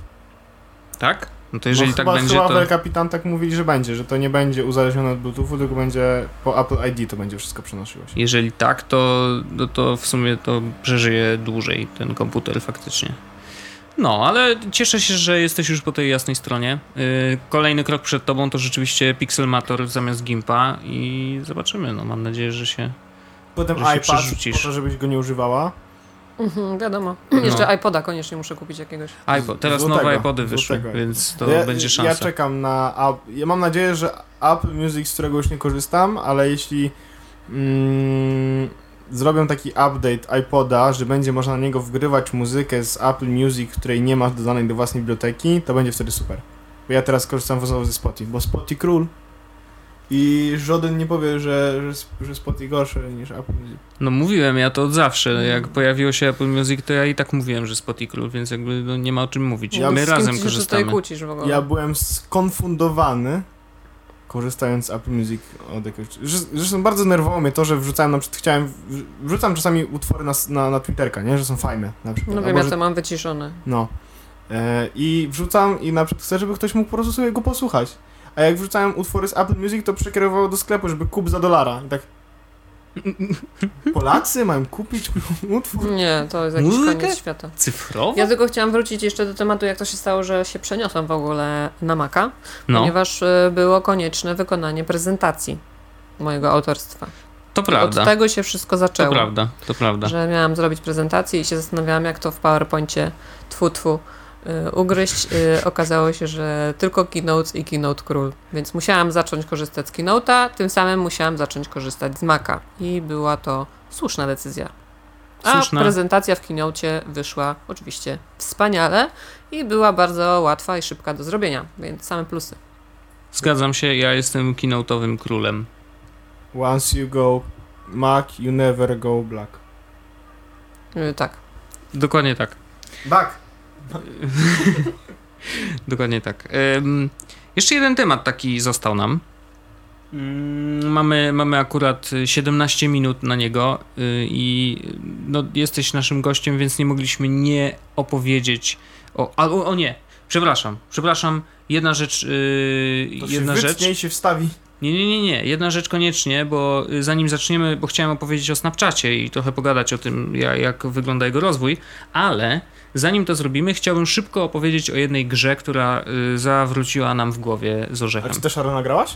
Tak? No to jeżeli no, tak chyba, będzie, chyba to El Capitan tak mówili, że będzie, że to nie będzie uzależnione od Bluetoothu, tylko będzie po Apple ID to będzie wszystko przenosiło się. jeżeli tak, to, no to w sumie to przeżyje dłużej ten komputer faktycznie. No, ale cieszę się, że jesteś już po tej jasnej stronie. Yy, Kolejny krok przed tobą to rzeczywiście Pixelmator zamiast Gimpa i zobaczymy. No, mam nadzieję, że się Potem Że się iPad, przerzucisz. po to, żebyś go nie używała. Mhm, wiadomo. No. Jeszcze iPoda koniecznie muszę kupić jakiegoś. iPod. Teraz Złotego, nowe iPody wyszły, złotego. więc to ja, będzie Ja szansa. czekam na... App- Ja mam nadzieję, że Apple Music, z którego już nie korzystam, ale jeśli mm, zrobią taki update iPoda, że będzie można na niego wgrywać muzykę z Apple Music, której nie masz dodanej do własnej biblioteki, to będzie wtedy super. Bo ja teraz korzystam wozowo ze Spotify, bo Spotify król. I żaden nie powie, że, że, że Spotify gorsze niż Apple Music. No mówiłem ja to od zawsze. Mm. Jak pojawiło się Apple Music, to ja i tak mówiłem, że Spotify król, więc jakby no, nie ma o czym mówić. Ja My razem ty się tutaj korzystamy. kłócisz w ogóle? Ja byłem skonfundowany korzystając z Apple Music od jakiegoś... zresz- Zresztą bardzo nerwowało mnie to, że wrzucałem na przykład, chciałem... Wrzucam czasami utwory na, na, na Twitterka, nie? Że są fajne na przykład. No wiem, Albo, ja że- to mam wyciszone. No. E, I wrzucam i na przykład chcę, żeby ktoś mógł po prostu sobie go posłuchać. A jak wrzucałem utwory z Apple Music, to przekierowało do sklepu, żeby kup za dolara. I tak... Polacy mają kupić utwór? Nie, to jest jakiś Muzykę? koniec świata. Cyfrowo? Ja tylko chciałam wrócić jeszcze do tematu, jak to się stało, że się przeniosłam w ogóle na Maca, No, ponieważ y, było konieczne wykonanie prezentacji mojego autorstwa. to prawda. Od tego się wszystko To zaczęło. prawda, to prawda. Że miałam zrobić prezentację i się zastanawiałam, jak to w PowerPoincie tfu tfu ugryźć. Y, okazało się, że tylko Keynote i Keynote Król. Więc musiałam zacząć korzystać z Keynote'a, tym samym musiałam zacząć korzystać z Maca. I była to słuszna decyzja. A Słuszna. prezentacja w Keynote wyszła oczywiście wspaniale i była bardzo łatwa i szybka do zrobienia, więc same plusy. Zgadzam się, ja jestem keynote'owym królem. Once you go Mac, you never go black. Y, tak. Dokładnie tak. Back! Dokładnie tak. Ym, jeszcze jeden temat taki został nam. Ym, Mamy, mamy akurat y, 17 minut na niego y, i no, jesteś naszym gościem, więc nie mogliśmy nie opowiedzieć o. A, o, o nie, przepraszam, przepraszam. Jedna rzecz. Yy, To się jedna rzecz. wytnie i się wstawi. Nie, nie, nie, nie. Jedna rzecz koniecznie, bo y, zanim zaczniemy, bo chciałem opowiedzieć o Snapchacie i trochę pogadać o tym, jak, jak wygląda jego rozwój, ale zanim to zrobimy, chciałbym szybko opowiedzieć o jednej grze, która y, zawróciła nam w głowie z A orzechem. czy też Arona grałaś?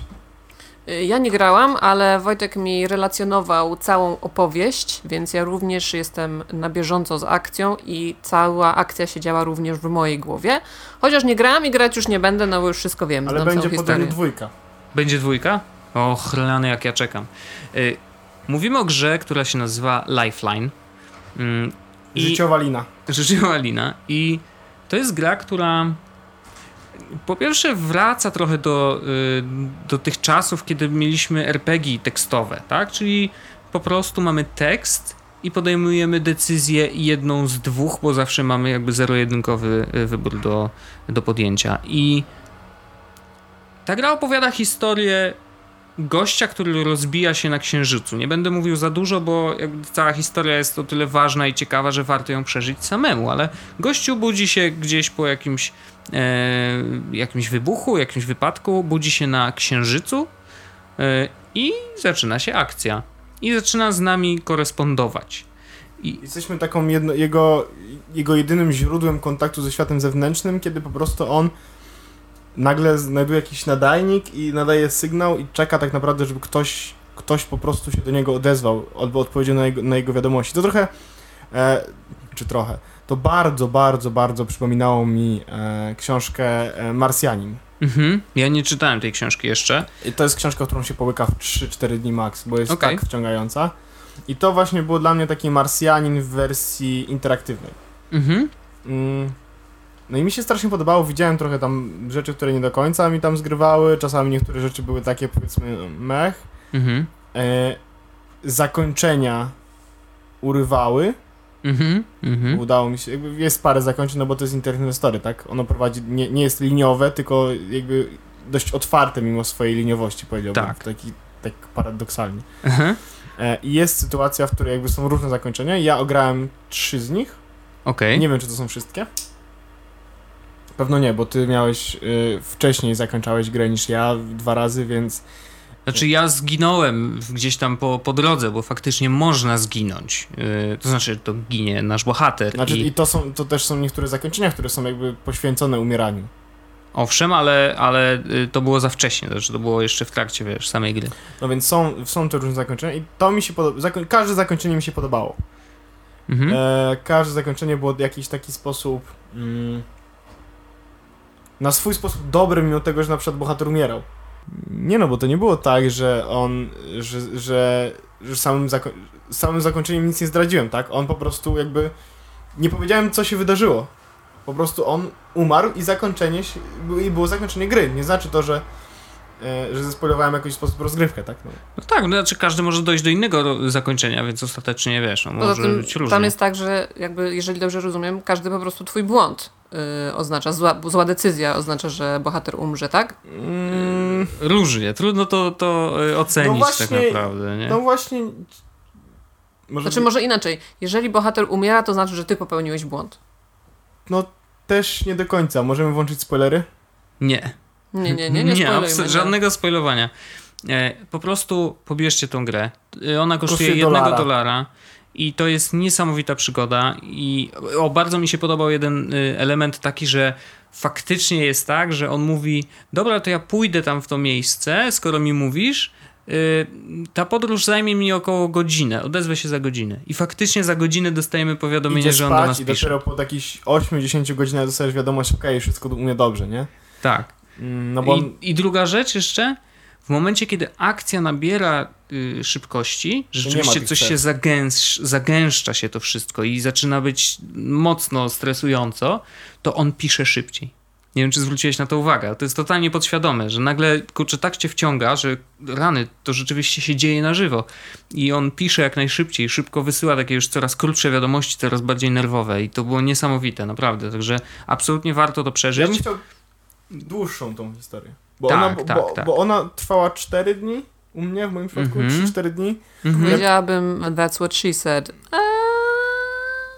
Y, Ja nie grałam, ale Wojtek mi relacjonował całą opowieść, więc ja również jestem na bieżąco z akcją i cała akcja się działa również w mojej głowie. Chociaż nie grałam i grać już nie będę, no bo już wszystko wiem, Ale będzie potem dwójka. Będzie dwójka? O, chrlany jak ja czekam. Y, mówimy o grze, która się nazywa Lifeline. Mm, i- Życiowa lina. Życzyła Lina i to jest gra, która po pierwsze wraca trochę do, y, do tych czasów, kiedy mieliśmy RPG tekstowe, tak? Czyli po prostu mamy tekst i podejmujemy decyzję jedną z dwóch, bo zawsze mamy jakby zero-jedynkowy y, wybór do, do podjęcia. I ta gra opowiada historię gościa, który rozbija się na księżycu. Nie będę mówił za dużo, bo cała historia jest o tyle ważna i ciekawa, że warto ją przeżyć samemu, ale gościu budzi się gdzieś po jakimś, e, jakimś wybuchu, jakimś wypadku, budzi się na księżycu e, i zaczyna się akcja. I zaczyna z nami korespondować. I Jesteśmy taką jedno, jego, jego jedynym źródłem kontaktu ze światem zewnętrznym, kiedy po prostu on nagle znajduje jakiś nadajnik i nadaje sygnał i czeka tak naprawdę, żeby ktoś, ktoś po prostu się do niego odezwał albo odpowiedział na jego, na jego wiadomości. To trochę, e, czy trochę, to bardzo, bardzo, bardzo przypominało mi e, książkę e, Marsjanin. mhm, ja nie czytałem tej książki jeszcze. I to jest książka, którą się połyka w 3-4 dni max, bo jest Okej. tak wciągająca. I to właśnie było dla mnie taki Marsjanin w wersji interaktywnej. Mhm. Mm. No i mi się strasznie podobało, widziałem trochę tam rzeczy, które nie do końca mi tam zgrywały, czasami niektóre rzeczy były takie powiedzmy mech. Mhm. E, zakończenia urywały, Mhm. Mhm. udało mi się, jakby jest parę zakończeń, no bo to jest Internet Story, tak? Ono prowadzi, nie, nie jest liniowe, tylko jakby dość otwarte mimo swojej liniowości, powiedziałbym. Tak. Taki, tak paradoksalnie. Aha. E, I jest sytuacja, w której jakby są różne zakończenia. Ja ograłem trzy z nich. Okej. Nie wiem, czy to są wszystkie. Pewno nie, bo ty miałeś y, wcześniej zakończałeś grę niż ja dwa razy, więc Znaczy ja zginąłem gdzieś tam po, po drodze, bo faktycznie można zginąć. Yy, to znaczy to ginie nasz bohater. znaczy, I, i to są to też są niektóre zakończenia, które są jakby poświęcone umieraniu. Owszem, ale, ale y, to było za wcześnie, znaczy to było jeszcze w trakcie, wiesz, samej gry. No więc są, są te różne zakończenia i to mi się podoba. Każde zakończenie mi się podobało. Mhm. E, każde zakończenie było w jakiś taki sposób. Mm, na swój sposób dobry, mimo tego, że na przykład bohater umierał. Nie no, bo to nie było tak, że on, że, że, że samym, zako- samym zakończeniem nic nie zdradziłem, tak? On po prostu jakby, nie powiedziałem co się wydarzyło. Po prostu on umarł i zakończenie, się, i było zakończenie gry. Nie znaczy to, że, e, że zespoilowałem w jakiś sposób rozgrywkę, tak? No. No tak, no, znaczy każdy może dojść do innego zakończenia, więc ostatecznie wiesz, no, może tym być różnie. tam jest tak, że jakby, jeżeli dobrze rozumiem, każdy po prostu twój błąd y, oznacza, zła, zła decyzja oznacza, że bohater umrze, tak? Mm, Różnie, trudno to, to y, ocenić No tak właśnie, naprawdę, nie? no właśnie... Może Znaczy może inaczej, jeżeli bohater umiera, to znaczy, że ty popełniłeś błąd. No też nie do końca. Możemy włączyć spoilery? Nie. Nie, nie, nie, nie, nie żadnego spoilowania. E, po prostu pobierzcie tą grę. E, Ona kosztuje Kosztuje jednego dolara. dolara. I to jest niesamowita przygoda. I o, bardzo mi się podobał jeden y, element taki, że faktycznie jest tak, że on mówi: Dobra, to ja pójdę tam w to miejsce, skoro mi mówisz. y, Ta podróż zajmie mi około godzinę. Odezwę się za godzinę. I faktycznie za godzinę dostajemy powiadomienie, Idzie że on do nas spać i pisze. dopiero po jakichś 8-10 godzinach dostajesz wiadomość, okej, wszystko u mnie dobrze, nie? Tak. Mm, No bo I, I druga rzecz jeszcze, w momencie, kiedy akcja nabiera y, szybkości, rzeczywiście coś się zagęsz, zagęszcza się to wszystko i zaczyna być mocno stresująco, to on pisze szybciej. Nie wiem, czy zwróciłeś na to uwagę, to jest totalnie podświadome, że nagle, kurczę, tak cię wciąga, że rany, to rzeczywiście się dzieje na żywo. I on pisze jak najszybciej, szybko wysyła takie już coraz krótsze wiadomości, coraz bardziej nerwowe i to było niesamowite, naprawdę. Także absolutnie warto to ja przeżyć. bym chciał dłuższą tą historię. Bo, Tak, ona, bo, tak, bo, tak. bo ona trwała 4 dni u mnie, w moim przypadku Mhm. 3-4 dni. Mhm. Powiedziałabym, that's what she said. Eee,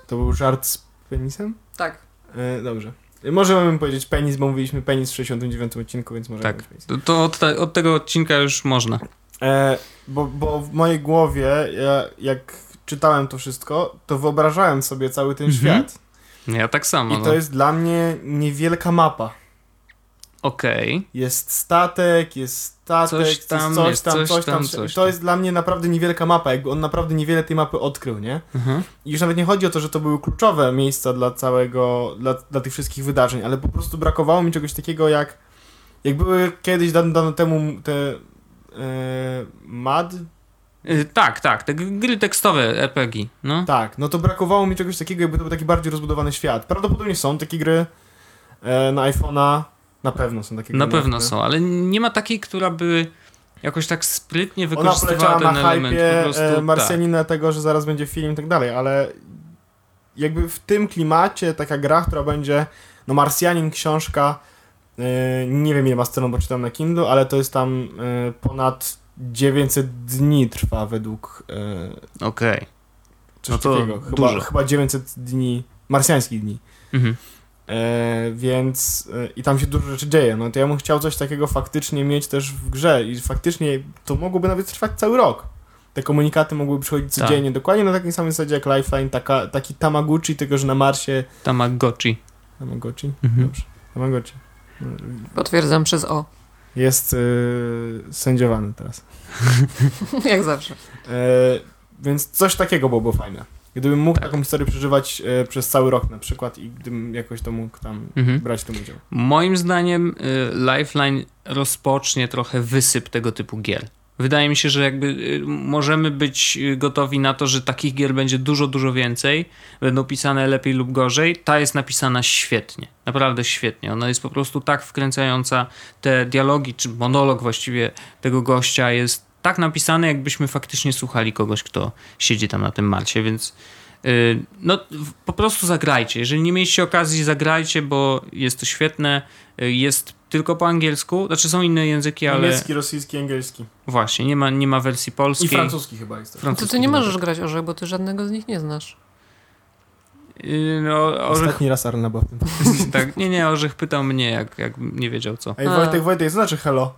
To był żart z penisem? tak. E, dobrze. Możemy powiedzieć penis, bo mówiliśmy penis w 69 odcinku, więc możemy Tak. To, to od, te, od tego odcinka już można. E, bo, bo w mojej głowie, ja, jak czytałem to wszystko, to wyobrażałem sobie cały ten Mhm. świat. Ja tak samo. I no. to jest dla mnie niewielka mapa. Okej. Jest statek, jest statek, Coś jest tam, coś jest tam, coś coś tam. coś to tam. jest dla mnie naprawdę niewielka mapa, jakby on naprawdę niewiele tej mapy odkrył, nie? Mhm. I już nawet nie chodzi o to, że to były kluczowe miejsca dla całego, dla, dla tych wszystkich wydarzeń, ale po prostu brakowało mi czegoś takiego jak, jak były kiedyś dawno, dawno temu te e, MAD, Y, tak, tak. Te gry tekstowe, RPG. No. Tak, no to brakowało mi czegoś takiego, jakby to był taki bardziej rozbudowany świat. Prawdopodobnie są takie gry e, na iPhone'a, na pewno są takie Na pewno są, ale nie ma takiej, która by jakoś tak sprytnie wykorzystywała ten na element. Po prostu, e, tak. Marsjanina tego, że zaraz będzie film i tak dalej, ale jakby w tym klimacie taka gra, która będzie, no Marsjanin, książka, e, nie wiem ile ma stron, bo czytam na Kindle, ale to jest tam e, ponad 900 dni trwa według e, Okej. coś No to takiego. Chyba, dużo. chyba 900 dni, marsjańskich dni. Mhm. E, więc e, i tam się dużo rzeczy dzieje. No to ja bym chciał coś takiego faktycznie mieć też w grze i faktycznie to mogłoby nawet trwać cały rok. Te komunikaty mogłyby przychodzić Tak. codziennie, dokładnie na takiej samej zasadzie jak Lifeline, taka, taki Tamaguchi, tylko że na Marsie. Tamagotchi. Tamaguchi? Mhm. Dobrze. Tamaguchi. No, Potwierdzam przez O. Jest yy, sędziowany teraz. Jak zawsze. E, więc coś takiego byłoby fajne. Gdybym mógł taką historię przeżywać e, przez cały rok na przykład i gdybym jakoś to mógł tam Mhm. brać w tym udział. Moim zdaniem y, Lifeline rozpocznie trochę wysyp tego typu gier. Wydaje mi się, że jakby y, możemy być y, gotowi na to, że takich gier będzie dużo, dużo więcej. Będą pisane lepiej lub gorzej. Ta jest napisana świetnie. Naprawdę świetnie. Ona jest po prostu tak wkręcająca. Te dialogi, czy monolog właściwie tego gościa jest tak napisany, jakbyśmy faktycznie słuchali kogoś, kto siedzi tam na tym Marsie, więc y, no po prostu zagrajcie. Jeżeli nie mieliście okazji, zagrajcie, bo jest to świetne. Y, Jest tylko po angielsku, znaczy są inne języki, ale Niemiecki, rosyjski, angielski. właśnie, nie ma, nie ma wersji I polskiej. francuski chyba jest. też. To Francuski ty nie możesz grać orzech, bo ty żadnego z nich nie znasz. Y, No, orzech, Ostatni raz Arna była w tym. tak, nie, nie, Orzech pytał mnie, jak, jak nie wiedział co. Ej. Wojtek, Wojtek, co znaczy hello?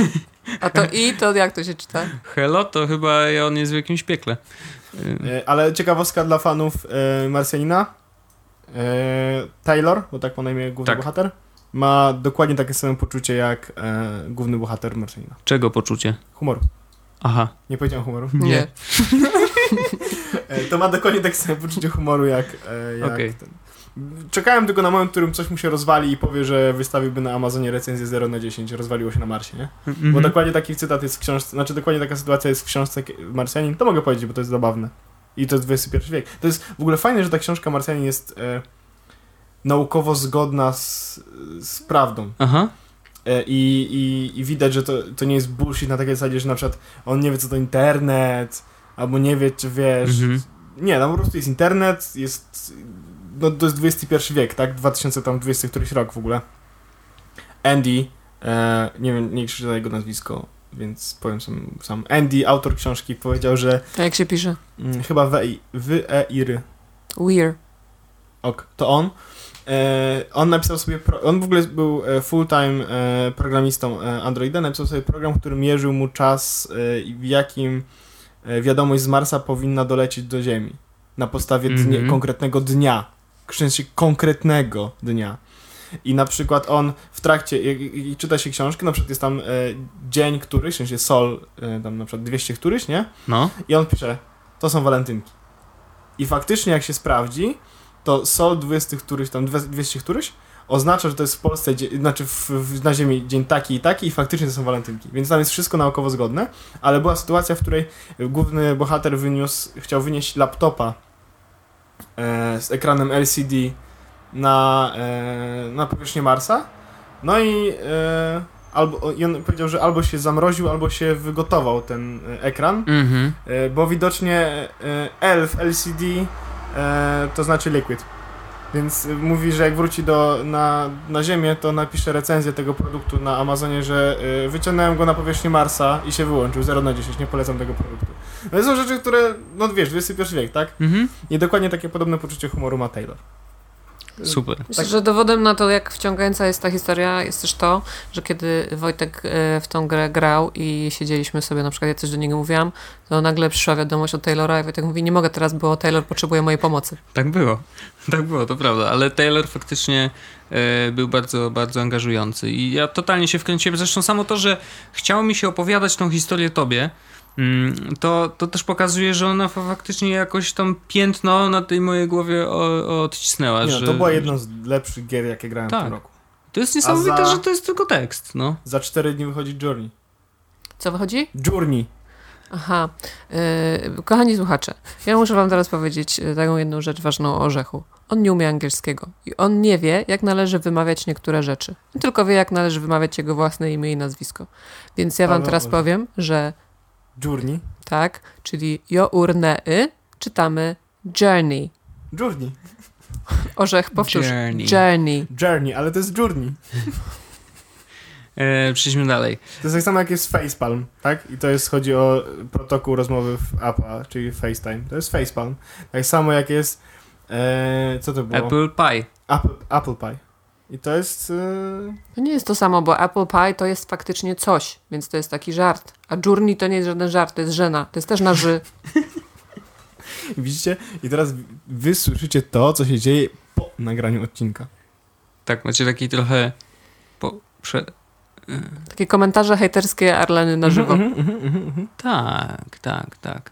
A to i, to jak to się czyta? Hello, to chyba on jest w jakimś piekle. Y, E, ale ciekawostka dla fanów e, Marsjanina. E, Taylor, bo tak ma na imię główny Tak. bohater, ma dokładnie takie same poczucie jak główny bohater Marsjanina. Czego poczucie? Humoru. Aha. Nie powiedziałem humoru. Nie. E, to ma dokładnie takie same poczucie humoru jak, e, jak Okej. ten. Czekałem tylko na moment, w którym coś mu się rozwali i powie, że wystawiłby na Amazonie recenzję 0 na 10, rozwaliło się na Marsie, nie? Bo Mhm. dokładnie taki cytat jest w książce, znaczy dokładnie taka sytuacja jest w książce Marsjanin, to mogę powiedzieć, bo to jest zabawne. I to jest XXI wiek. To jest w ogóle fajne, że ta książka Marsjanin jest e, naukowo zgodna z, z prawdą. Aha. E, I, i, I widać, że to, to nie jest bullshit na takiej zasadzie, że na przykład on nie wie, co to internet, albo nie wie, czy wiesz. Mhm. Nie, tam po prostu jest internet, jest. No to jest XXI wiek, tak? 2020 któryś rok w ogóle. Andy, e, nie wiem, nie krzyczę na jego nazwisko, więc powiem sam, sam. Andy, autor książki, powiedział, że A jak się pisze? mm, chyba we, wy, e, iry. Weird. Ok, to on. E, on napisał sobie, pro, on w ogóle był e, full-time e, programistą Androida, napisał sobie program, który mierzył mu czas, e, i w jakim e, wiadomość z Marsa powinna dolecieć do Ziemi. Na podstawie dnie, Mhm. konkretnego dnia. W sensie konkretnego dnia. I na przykład on w trakcie, jak, jak czyta się książkę, na przykład jest tam e, dzień któryś, w sensie sol, e, tam na przykład 200 któryś, nie? No. I on pisze, to są walentynki. I faktycznie jak się sprawdzi, to sol 20 któryś, tam 200 któryś, oznacza, że to jest w Polsce, znaczy w, w, na Ziemi dzień taki i taki i faktycznie to są walentynki. Więc tam jest wszystko naukowo zgodne, ale była sytuacja, w której główny bohater wyniósł, chciał wynieść laptopa e, z ekranem LCD na, e, na powierzchnię Marsa. No i, e, albo, i on powiedział, że albo się zamroził, albo się wygotował ten e, ekran. Mhm. E, bo widocznie e, L w LCD e, to znaczy liquid. Więc mówi, że jak wróci do, na, na Ziemię, to napisze recenzję tego produktu na Amazonie, że e, wyciągnąłem go na powierzchnię Marsa i się wyłączył 0 na 10, nie polecam tego produktu. No to są rzeczy, które, no wiesz, XXI wiek, tak? Mhm. I dokładnie takie podobne poczucie humoru ma Taylor. Super. Myślę, że dowodem na to, jak wciągająca jest ta historia, jest też to, że kiedy Wojtek e, w tą grę grał i siedzieliśmy sobie, na przykład ja coś do niego mówiłam, to nagle przyszła wiadomość od Taylora i Wojtek mówi, nie mogę teraz, bo Taylor potrzebuje mojej pomocy. Tak było. Tak było, to prawda. Ale Taylor faktycznie e, był bardzo, bardzo angażujący. I ja totalnie się wkręciłem. Zresztą samo to, że chciało mi się opowiadać tą historię tobie, to, to też pokazuje, że ona fa- faktycznie jakoś tam piętno na tej mojej głowie o, odcisnęła. Nie, że, no, to była jedna z lepszych gier, jakie grałem w Tak. tym roku. To jest niesamowite, za- że to jest tylko tekst, no. Za 4 dni wychodzi Journey. Co wychodzi? Journey. Aha. E, kochani słuchacze, ja muszę wam teraz powiedzieć e, taką jedną rzecz ważną o Orzechu. On nie umie angielskiego i on nie wie, jak należy wymawiać niektóre rzeczy. On tylko wie, jak należy wymawiać jego własne imię i nazwisko. Więc ja wam teraz powiem, że Journey. tak, czyli jo urne y, czytamy journey. Journey. Orzech, powtórz. Journey. Journey. Journey, ale to jest Journey. E, przejdźmy dalej. To jest tak samo jak jest Facepalm, tak? I to jest, chodzi o protokół rozmowy w Apple, czyli FaceTime. To jest Facepalm. Tak samo jak jest, e, co to było? Apple Pie. Apple, Apple Pie. I to jest, e, To nie jest to samo, bo Apple Pie to jest faktycznie coś, więc to jest taki żart. A Journey to nie jest żaden żart, to jest żena. To jest też na ży. widzicie? I teraz wy słyszycie to, co się dzieje po nagraniu odcinka. Tak, macie taki trochę... Po, prze, Takie komentarze hejterskie Arleny na żywo. Mhm, mhm, mhm, mhm. Tak, tak, tak.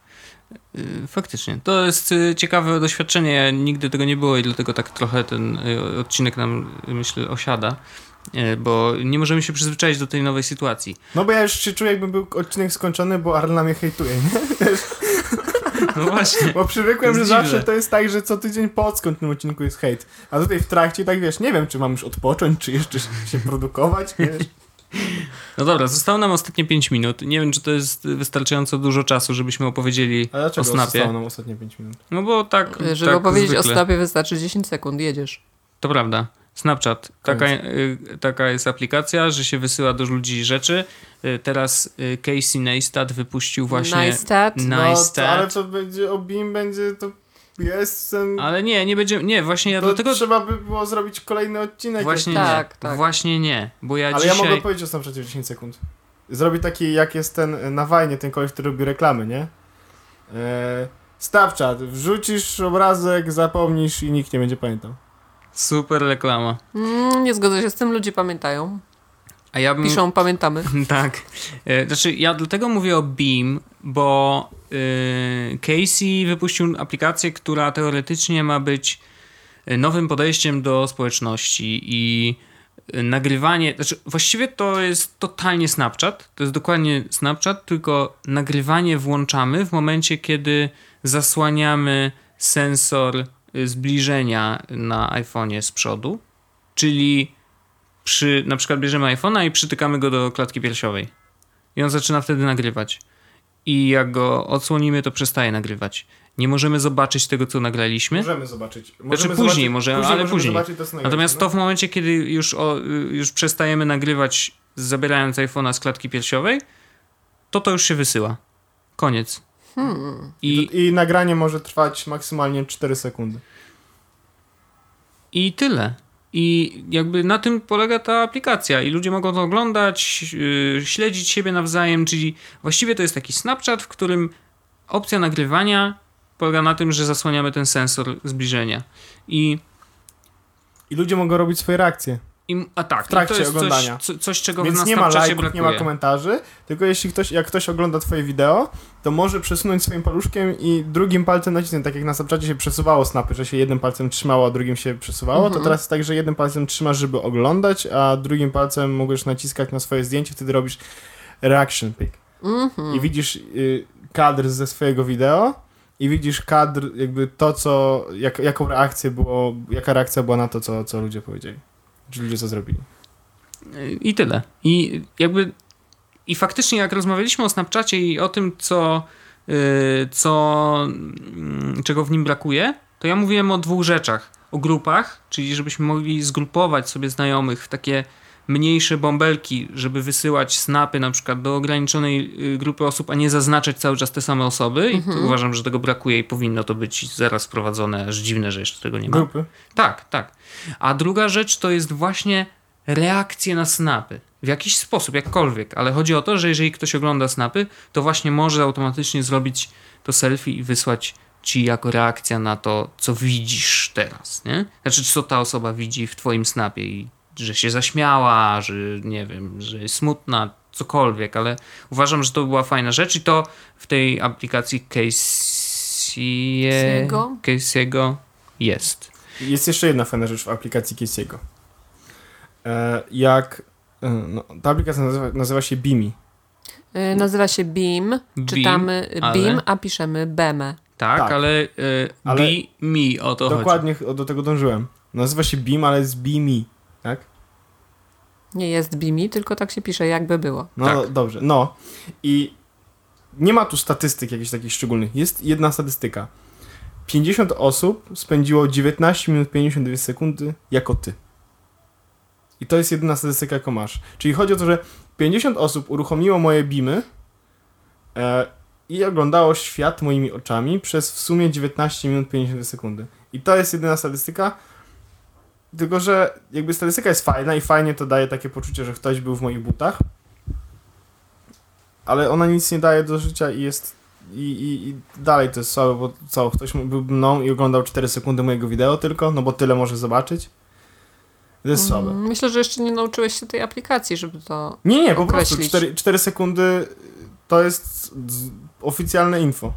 Y, Faktycznie. To jest y, ciekawe doświadczenie. Nigdy tego nie było i dlatego tak trochę ten y, odcinek nam, myślę, osiada. Bo nie możemy się przyzwyczaić do tej nowej sytuacji. No bo ja już się czuję, jakby był odcinek skończony, bo Arlena mnie hejtuje, nie? No właśnie. Bo przywykłem, że jest zawsze dziwne. to jest tak, że co tydzień po odskądnym odcinku jest hejt. A tutaj w trakcie tak wiesz, nie wiem, czy mam już odpocząć, czy jeszcze się produkować, wiesz? No dobra, zostało nam ostatnie 5 minut. Nie wiem, czy to jest wystarczająco dużo czasu, żebyśmy opowiedzieli A dlaczego o Snapie. zostało nam ostatnie 5 minut? No bo tak. Żeby tak opowiedzieć zwykle. o Snapie wystarczy 10 sekund, jedziesz. To prawda. Snapchat. Taka, y, taka jest aplikacja, że się wysyła do ludzi rzeczy. Y, teraz y, Casey Neistat wypuścił właśnie. Nice. No, Nice to, ale to będzie o BIM, będzie to jest ten... Ale nie, nie będzie. Nie, właśnie ja to dlatego. trzeba by było zrobić kolejny odcinek. Właśnie Tak, nie. tak. Właśnie nie. Bo ja ale dzisiaj. ja mogę powiedzieć o Snapchacie w 10 sekund. Zrobić taki, jak jest ten e, na Wajnie, ten koleś, który robi reklamy, nie? E, Snapchat, wrzucisz obrazek, zapomnisz i nikt nie będzie pamiętał. Super reklama. Mm, nie zgodzę się z tym, ludzie pamiętają. A ja bym. Piszą, pamiętamy. Tak. E, Znaczy, ja dlatego mówię o Beam, bo y, Casey wypuścił aplikację, która teoretycznie ma być e, nowym podejściem do społeczności i nagrywanie, znaczy właściwie to jest totalnie Snapchat, to jest dokładnie Snapchat, tylko nagrywanie włączamy w momencie, kiedy zasłaniamy sensor zbliżenia na iPhone'ie z przodu, czyli przy, na przykład bierzemy iPhone'a i przytykamy go do klatki piersiowej. I on zaczyna wtedy nagrywać. I jak go odsłonimy, to przestaje nagrywać. Nie możemy zobaczyć tego, co nagraliśmy. Możemy zobaczyć. Znaczy Możemy później zobaczyć, możemy, później ale możemy później. Zobaczyć to, Natomiast to nagraliśmy, w momencie, kiedy już, o, y, już przestajemy nagrywać, zabierając iPhone'a z klatki piersiowej, to to już się wysyła. Koniec. Hmm. I, no. I nagranie może trwać maksymalnie 4 sekundy. I tyle. I jakby na tym polega ta aplikacja i ludzie mogą to oglądać, yy, śledzić siebie nawzajem, czyli właściwie to jest taki Snapchat, w którym opcja nagrywania polega na tym, że zasłaniamy ten sensor zbliżenia. I, I ludzie mogą robić swoje reakcje. I a tak, W trakcie to jest oglądania. Coś, co- coś, czego Więc na nie ma lajków, brakuje. nie ma komentarzy, tylko jeśli ktoś, jak ktoś ogląda twoje wideo, to może przesunąć swoim paluszkiem i drugim palcem nacisnąć, tak jak na Snapchacie się przesuwało snapy, że się jednym palcem trzymało, a drugim się przesuwało, to Mhm. teraz jest tak, że jednym palcem trzymasz, żeby oglądać, a drugim palcem możesz naciskać na swoje zdjęcie, wtedy robisz reaction pick. Mhm. I widzisz y, kadr ze swojego wideo i widzisz kadr, jakby to, co, jak, jaką reakcję było, jaka reakcja była na to, co, co ludzie powiedzieli. Czy ludzie co zrobili. I tyle. I jakby. I faktycznie, jak rozmawialiśmy o Snapchacie i o tym, co, yy, co mm, czego w nim brakuje, to ja mówiłem o dwóch rzeczach. O grupach, czyli żebyśmy mogli zgrupować sobie znajomych w takie mniejsze bąbelki, żeby wysyłać snapy na przykład do ograniczonej y, grupy osób, a nie zaznaczać cały czas te same osoby. I to uważam, że tego brakuje i powinno to być zaraz wprowadzone. Aż dziwne, że jeszcze tego nie ma. Grupy. Tak, tak. A druga rzecz to jest właśnie reakcje na snapy. W jakiś sposób, jakkolwiek, ale chodzi o to, że jeżeli ktoś ogląda snapy, to właśnie może automatycznie zrobić to selfie i wysłać ci jako reakcja na to, co widzisz teraz, nie? Znaczy, co ta osoba widzi w twoim snapie i że się zaśmiała, że nie wiem, że jest smutna, cokolwiek, ale uważam, że to była fajna rzecz i to w tej aplikacji Casey'ego jest. Jest jeszcze jedna fajna rzecz w aplikacji Casey'ego. E, jak... e, No, ta aplikacja nazywa, nazywa się Bimi. Y, Nazywa się Beam. Beam, Czytamy ale- Beam, a piszemy Beme. Tak, Tak. ale, y, Ale- o to chodzi. Dokładnie ch- do tego dążyłem. Nazywa się Beam, ale jest Bimi, tak? Nie jest Bimi, tylko tak się pisze, jakby było. No Tak. dobrze, no. I nie ma tu statystyk jakichś takich szczególnych. Jest jedna statystyka. 50 osób spędziło 19 minut 52 sekundy jako ty. I to jest jedyna statystyka, jaką masz. Czyli chodzi o to, że 50 osób uruchomiło moje beamy e, i oglądało świat moimi oczami przez w sumie 19 minut 50 sekundy. I to jest jedyna statystyka. Tylko, że jakby statystyka jest fajna i fajnie to daje takie poczucie, że ktoś był w moich butach. Ale ona nic nie daje do życia i jest. I, i, i dalej to jest słabe, bo co, ktoś był mną i oglądał 4 sekundy mojego wideo tylko, no bo tyle może zobaczyć. To jest słabe. Mm, Myślę, że jeszcze nie nauczyłeś się tej aplikacji, żeby to... Nie, nie, po prostu określić. 4, 4 sekundy to jest oficjalne info.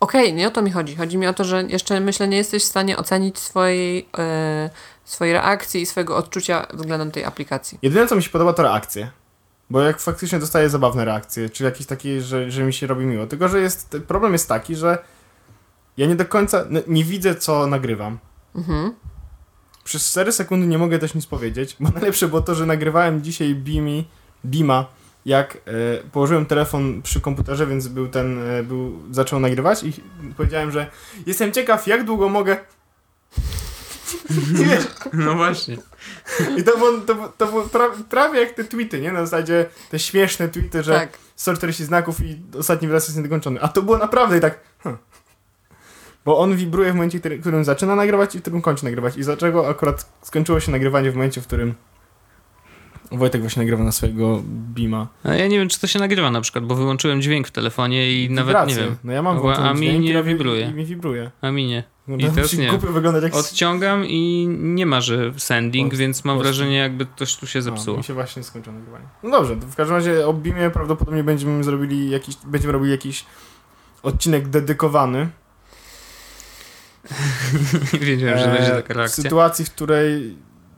Okej, nie o to mi chodzi. Chodzi mi o to, że jeszcze myślę, nie jesteś w stanie ocenić swojej, e, swojej reakcji i swojego odczucia względem tej aplikacji. Jedyne co mi się podoba to reakcje. Bo jak faktycznie dostaję zabawne reakcje, czy jakieś takie, że, że mi się robi miło. Tylko, że jest, problem jest taki, że ja nie do końca, n- nie widzę co nagrywam. Mhm. Przez 4 sekundy nie mogę też nic powiedzieć, bo najlepsze było to, że nagrywałem dzisiaj Beami, Beama, jak e, położyłem telefon przy komputerze, więc był ten, e, był, zaczął nagrywać i powiedziałem, że jestem ciekaw, jak długo mogę. I wiesz, No właśnie. I to było, to, było- to było pra, prawie jak te tweety, nie? Na zasadzie te śmieszne tweety, że Tak. 140 znaków i ostatni wyraz jest niedokończony. A to było naprawdę i tak. Hm. Bo on wibruje w momencie, w którym zaczyna nagrywać i w którym kończy nagrywać. I dlaczego akurat skończyło się nagrywanie w momencie, w którym Wojtek właśnie nagrywa na swojego Bima. A ja nie wiem, czy to się nagrywa na przykład, bo wyłączyłem dźwięk w telefonie i nawet Wibracje. nie wiem. No ja mam A włączony mi dźwięk nie wibruje. I mi wibruje. A mi nie. No, I teraz nie. wyglądać jak... Odciągam i nie ma, że sending, Od- więc mam wrażenie, jakby coś tu się No, zepsuło. mi się właśnie skończyło nagrywanie. No dobrze, to w każdym razie o Bimie prawdopodobnie będziemy zrobili jakiś, będziemy robili jakiś odcinek dedykowany. Wiedziałem, że E, będzie taka W reakcja. sytuacji, w której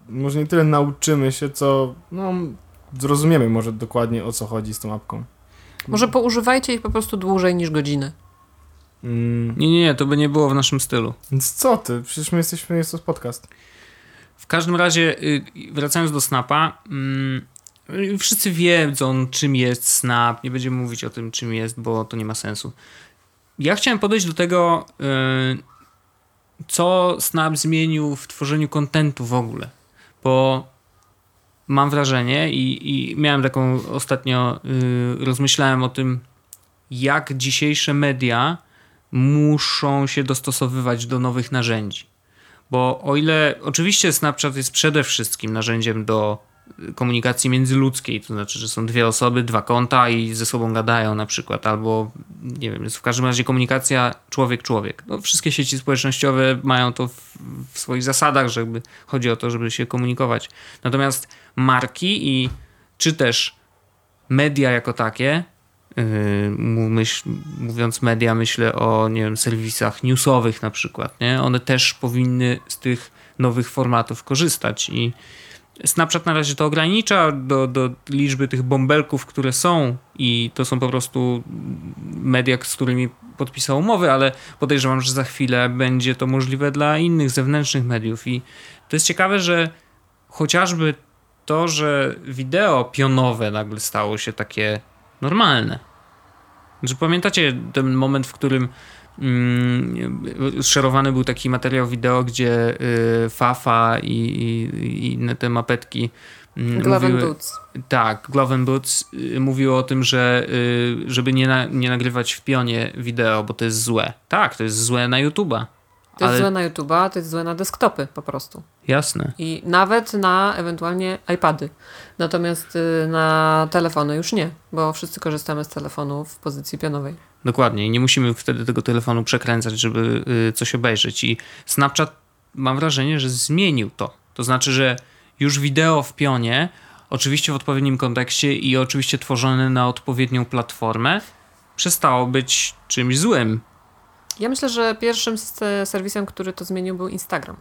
może nie tyle nauczymy się, co no, zrozumiemy może dokładnie o co chodzi z tą apką. Może poużywajcie ich po prostu dłużej niż godzinę. Mm, Nie, nie, nie, to by nie było w naszym stylu. więc co ty? Przecież my jesteśmy, jest to podcast. W każdym razie, y, wracając do Snapa, mm, wszyscy wiedzą, czym jest Snap. Nie będziemy mówić o tym, czym jest, bo to nie ma sensu. Ja chciałem podejść do tego, y, co Snap zmienił w tworzeniu kontentu w ogóle. Bo mam wrażenie i, i miałem taką ostatnio, y, rozmyślałem o tym, jak dzisiejsze media muszą się dostosowywać do nowych narzędzi. Bo o ile oczywiście Snapchat jest przede wszystkim narzędziem do y, komunikacji międzyludzkiej, to znaczy, że są dwie osoby, dwa konta i ze sobą gadają na przykład, albo nie wiem, jest w każdym razie komunikacja człowiek-człowiek. No, wszystkie sieci społecznościowe mają to w, w swoich zasadach, że jakby chodzi o to, żeby się komunikować. Natomiast marki i czy też media jako takie, myśl, mówiąc media, myślę o nie wiem, serwisach newsowych na przykład, nie? one też powinny z tych nowych formatów korzystać i Snapchat na razie to ogranicza do, do liczby tych bąbelków, które są i to są po prostu media, z którymi podpisał umowy, ale podejrzewam, że za chwilę będzie to możliwe dla innych zewnętrznych mediów i to jest ciekawe, że chociażby to, że wideo pionowe nagle stało się takie normalne. Że pamiętacie ten moment, w którym mm, szerowany był taki materiał wideo, gdzie y, Fafa i, inne te mapetki mm, Glove mówiły- Boots. tak, Glove Boots y, mówiło o tym, że y, żeby nie, na, nie nagrywać w pionie wideo, bo to jest złe. Tak, to jest złe na YouTube'a. To jest Ale- złe na YouTube'a, to jest złe na desktopy po prostu. Jasne. I nawet na ewentualnie iPady. Natomiast y, na telefony już nie, bo wszyscy korzystamy z telefonu w pozycji pionowej. Dokładnie. I nie musimy wtedy tego telefonu przekręcać, żeby y, coś obejrzeć. I Snapchat mam wrażenie, że zmienił to. To znaczy, że już wideo w pionie, oczywiście w odpowiednim kontekście i oczywiście tworzone na odpowiednią platformę, przestało być czymś złym. Ja myślę, że pierwszym serwisem, który to zmienił był Instagram.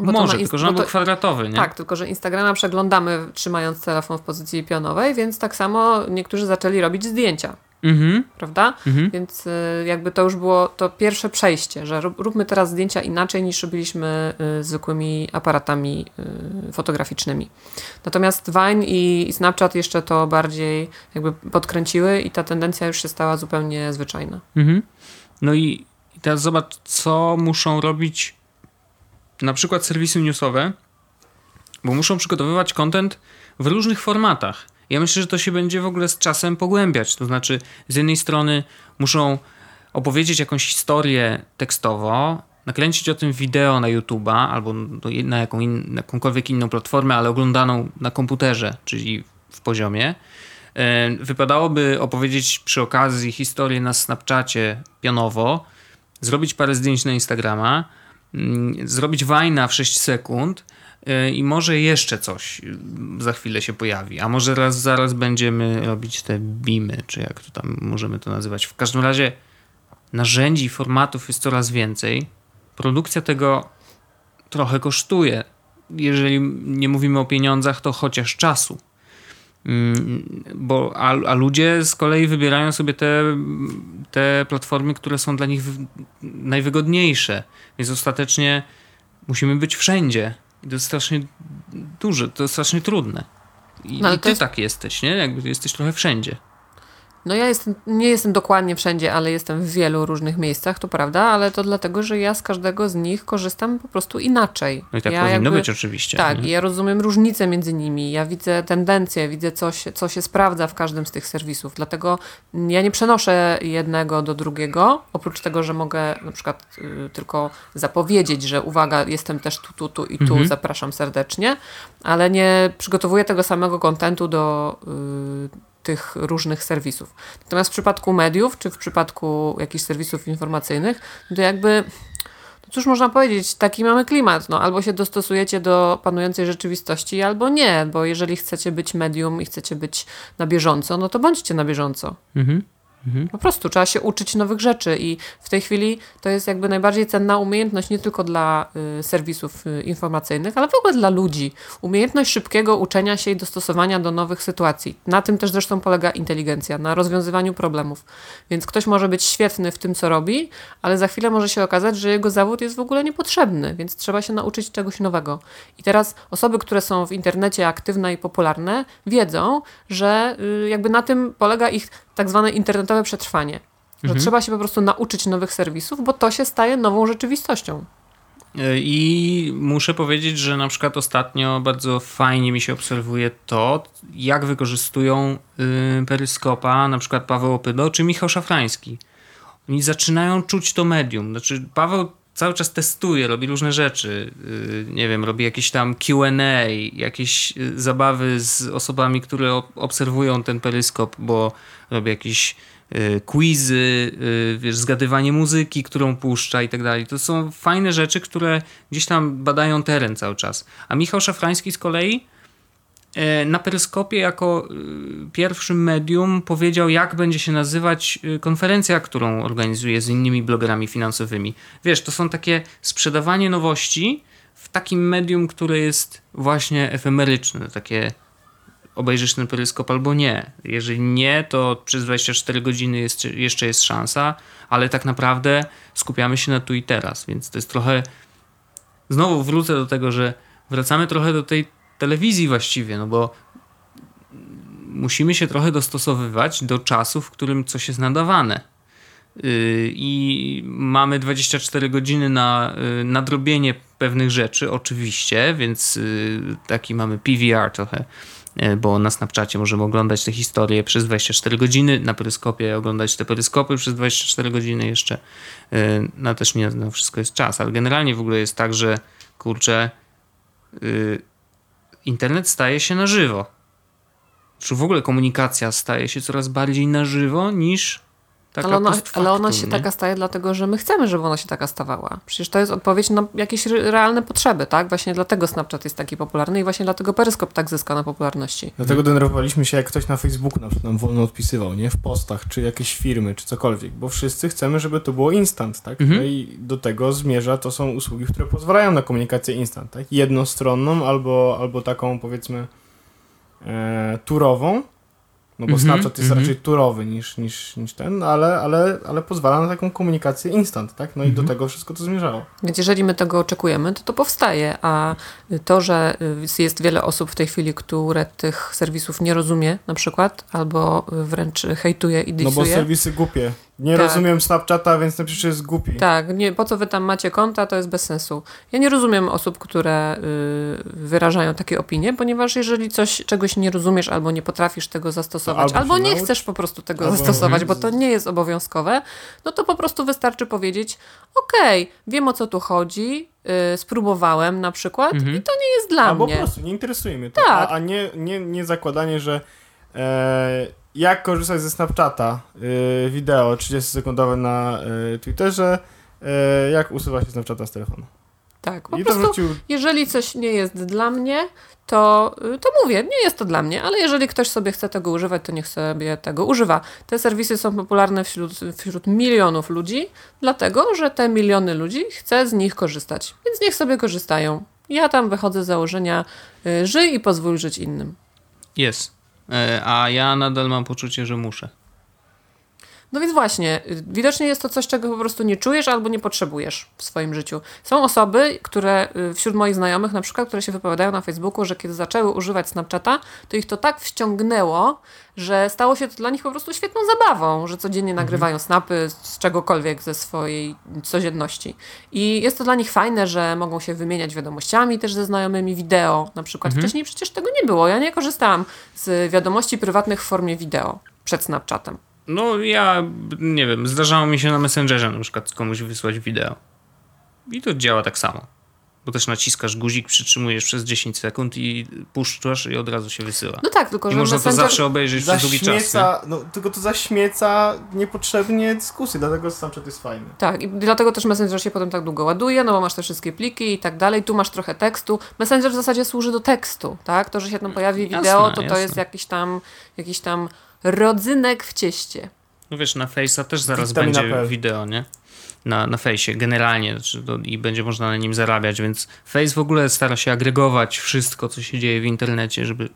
Bo Może, tylko że on był to- kwadratowy, nie? Tak, tylko że Instagrama przeglądamy trzymając telefon w pozycji pionowej, więc tak samo niektórzy zaczęli robić zdjęcia, Mhm, prawda? mhm. Więc y, jakby to już było to pierwsze przejście, że rób- róbmy teraz zdjęcia inaczej niż robiliśmy y, zwykłymi aparatami y, fotograficznymi. Natomiast Vine i, Snapchat jeszcze to bardziej jakby podkręciły i ta tendencja już się stała zupełnie zwyczajna. Mhm. No i teraz zobacz, co muszą robić na przykład serwisy newsowe, bo muszą przygotowywać content w różnych formatach. Ja myślę, że to się będzie w ogóle z czasem pogłębiać. To znaczy, z jednej strony muszą opowiedzieć jakąś historię tekstowo, nakręcić o tym wideo na YouTube'a albo na jaką in, na jakąkolwiek inną platformę, ale oglądaną na komputerze, czyli w poziomie. E, wypadałoby opowiedzieć przy okazji historię na Snapchacie pionowo, zrobić parę zdjęć na Instagrama, zrobić wajna w 6 sekund e, i może jeszcze coś za chwilę się pojawi. A może raz zaraz będziemy robić te bimy, czy jak to tam możemy to nazywać. W każdym razie narzędzi, formatów jest coraz więcej. Produkcja tego trochę kosztuje. Jeżeli nie mówimy o pieniądzach, to chociaż czasu. Mm, bo, a, a ludzie z kolei wybierają sobie te, te platformy, które są dla nich najwygodniejsze. Więc ostatecznie musimy być wszędzie. I to jest strasznie duże, to jest strasznie trudne. I, no, i ty jest... tak jesteś, nie? Jakby jesteś trochę wszędzie. No ja jestem, nie jestem dokładnie wszędzie, ale jestem w wielu różnych miejscach, to prawda, ale to dlatego, że ja z każdego z nich korzystam po prostu inaczej. No i tak ja powinno jakby, być oczywiście. Tak, nie? ja rozumiem różnice między nimi, ja widzę tendencje, widzę co się, co się sprawdza w każdym z tych serwisów, dlatego ja nie przenoszę jednego do drugiego, oprócz tego, że mogę na przykład y, tylko zapowiedzieć, że uwaga, jestem też tu, tu, tu i tu, mhm. zapraszam serdecznie, ale nie przygotowuję tego samego kontentu do y, tych różnych serwisów. Natomiast w przypadku mediów, czy w przypadku jakichś serwisów informacyjnych, to jakby to cóż można powiedzieć, taki mamy klimat. No, albo się dostosujecie do panującej rzeczywistości, albo nie, bo jeżeli chcecie być medium i chcecie być na bieżąco, no to bądźcie na bieżąco. Mhm. Mhm. Po prostu trzeba się uczyć nowych rzeczy i w tej chwili to jest jakby najbardziej cenna umiejętność nie tylko dla y, serwisów y, informacyjnych, ale w ogóle dla ludzi. Umiejętność szybkiego uczenia się i dostosowania do nowych sytuacji. Na tym też zresztą polega inteligencja, na rozwiązywaniu problemów. Więc ktoś może być świetny w tym, co robi, ale za chwilę może się okazać, że jego zawód jest w ogóle niepotrzebny, więc trzeba się nauczyć czegoś nowego. I teraz osoby, które są w internecie aktywne i popularne, wiedzą, że y, jakby na tym polega ich tak zwane internetowe przetrwanie. Że mhm. trzeba się po prostu nauczyć nowych serwisów, bo to się staje nową rzeczywistością. E, I muszę powiedzieć, że na przykład ostatnio bardzo fajnie mi się obserwuje to, jak wykorzystują y, peryskopa na przykład Paweł Opydo czy Michał Szafrański. Oni zaczynają czuć to medium. Znaczy, Paweł cały czas testuje, robi różne rzeczy. Y, nie wiem, robi jakieś tam QA, jakieś y, zabawy z osobami, które obserwują ten peryskop, bo robi jakieś y, quizy, wiesz, zgadywanie muzyki, którą puszcza i tak dalej. To są fajne rzeczy, które gdzieś tam badają teren cały czas. A Michał Szafrański z kolei na Peryskopie jako e, pierwszym medium powiedział, jak będzie się nazywać e, konferencja, którą organizuje z innymi blogerami finansowymi. Wiesz, to są takie sprzedawanie nowości w takim medium, które jest właśnie efemeryczne, takie obejrzysz ten peryskop albo nie. Jeżeli nie, to przez 24 godziny jest, jeszcze jest szansa, ale tak naprawdę skupiamy się na tu i teraz, więc to jest trochę. Znowu wrócę do tego, że wracamy trochę do tej telewizji właściwie, no bo musimy się trochę dostosowywać do czasu, w którym coś jest nadawane. Yy, I mamy 24 godziny na yy, nadrobienie pewnych rzeczy, oczywiście, więc yy, taki mamy PVR trochę, bo na Snapchacie możemy oglądać te historie przez 24 godziny, na peryskopie oglądać te peryskopy przez 24 godziny jeszcze. No też nie na wszystko jest czas, ale generalnie w ogóle jest tak, że kurczę, internet staje się na żywo. Czy w ogóle komunikacja staje się coraz bardziej na żywo niż taka ale ona, factum, ale ona się nie? taka staje dlatego, że my chcemy, żeby ona się taka stawała. Przecież to jest odpowiedź na jakieś realne potrzeby, tak? Właśnie dlatego Snapchat jest taki popularny i właśnie dlatego Peryskop tak zyska na popularności. Dlatego denerwowaliśmy się, jak ktoś na Facebooku na przykład nam wolno odpisywał, nie? W postach, czy jakieś firmy, czy cokolwiek, bo wszyscy chcemy, żeby to było instant, tak? Mhm. No i do tego zmierza, to są usługi, które pozwalają na komunikację instant, tak? Jednostronną albo, albo taką, powiedzmy, e, turową, no bo mm -hmm, Snapchat jest mm -hmm. raczej turowy niż, niż, niż ten, ale, ale, ale pozwala na taką komunikację instant, tak? No mm -hmm. i do mhm. tego wszystko to zmierzało. Więc jeżeli my tego oczekujemy, to to powstaje, a to, że jest wiele osób w tej chwili, które tych serwisów nie rozumie na przykład, albo wręcz hejtuje i disuje. No bo serwisy głupie Nie Tak. rozumiem Snapchata, więc ten przecież jest głupi. Tak, nie, po co wy tam macie konta, to jest bez sensu. Ja nie rozumiem osób, które y, wyrażają takie opinie, ponieważ jeżeli coś, czegoś nie rozumiesz albo nie potrafisz tego zastosować, albo albo, nie naucz, chcesz po prostu tego albo- zastosować, bo to nie jest obowiązkowe, no to po prostu wystarczy powiedzieć, okej, wiem o co tu chodzi, y, spróbowałem na przykład Mhm. i to nie jest dla Albo mnie. po prostu nie interesuje mnie to. Tak. A, a nie, nie, nie zakładanie, że e, jak korzystać ze Snapchata, e, wideo 30-sekundowe na e, Twitterze, e, jak usuwa się Snapchata z telefonu. Tak, po I prostu wrócił jeżeli coś nie jest dla mnie, to, y, to mówię, nie jest to dla mnie, ale jeżeli ktoś sobie chce tego używać, to niech sobie tego używa. Te serwisy są popularne wśród, wśród milionów ludzi, dlatego że te miliony ludzi chce z nich korzystać, więc niech sobie korzystają. Ja tam wychodzę z założenia, y, żyj i pozwól żyć innym. Jest. E, A ja nadal mam poczucie, że muszę. No więc właśnie, y, widocznie jest to coś, czego po prostu nie czujesz albo nie potrzebujesz w swoim życiu. Są osoby, które y, wśród moich znajomych, na przykład, które się wypowiadają na Facebooku, że kiedy zaczęły używać Snapchata, to ich to tak wciągnęło, że stało się to dla nich po prostu świetną zabawą, że codziennie nagrywają snapy z czegokolwiek ze swojej codzienności. I jest to dla nich fajne, że mogą się wymieniać wiadomościami też ze znajomymi wideo. Na przykład wcześniej przecież tego nie było. Ja nie korzystałam z wiadomości prywatnych w formie wideo przed Snapchatem. No ja, nie wiem, zdarzało mi się na Messengerze na przykład komuś wysłać wideo. I to działa tak samo. Bo też naciskasz guzik, przytrzymujesz przez 10 sekund i puszczasz i od razu się wysyła. No tak, tylko I że można to zawsze obejrzeć przez długi czas. Nie? no tylko to zaśmieca niepotrzebnie dyskusję, dlatego Snapchat jest fajny. Tak, i dlatego też Messenger się potem tak długo ładuje, no bo masz te wszystkie pliki i tak dalej, tu masz trochę tekstu. Messenger w zasadzie służy do tekstu, tak? To, że się tam pojawi Jasne, wideo, to to jasne. jest jakiś tam, jakiś tam rodzynek w cieście. No wiesz, na Face'a też zaraz Witamina będzie P. wideo, nie? Na, na Face'ie generalnie znaczy to, i będzie można na nim zarabiać, więc Face w ogóle stara się agregować wszystko, co się dzieje w internecie, żeby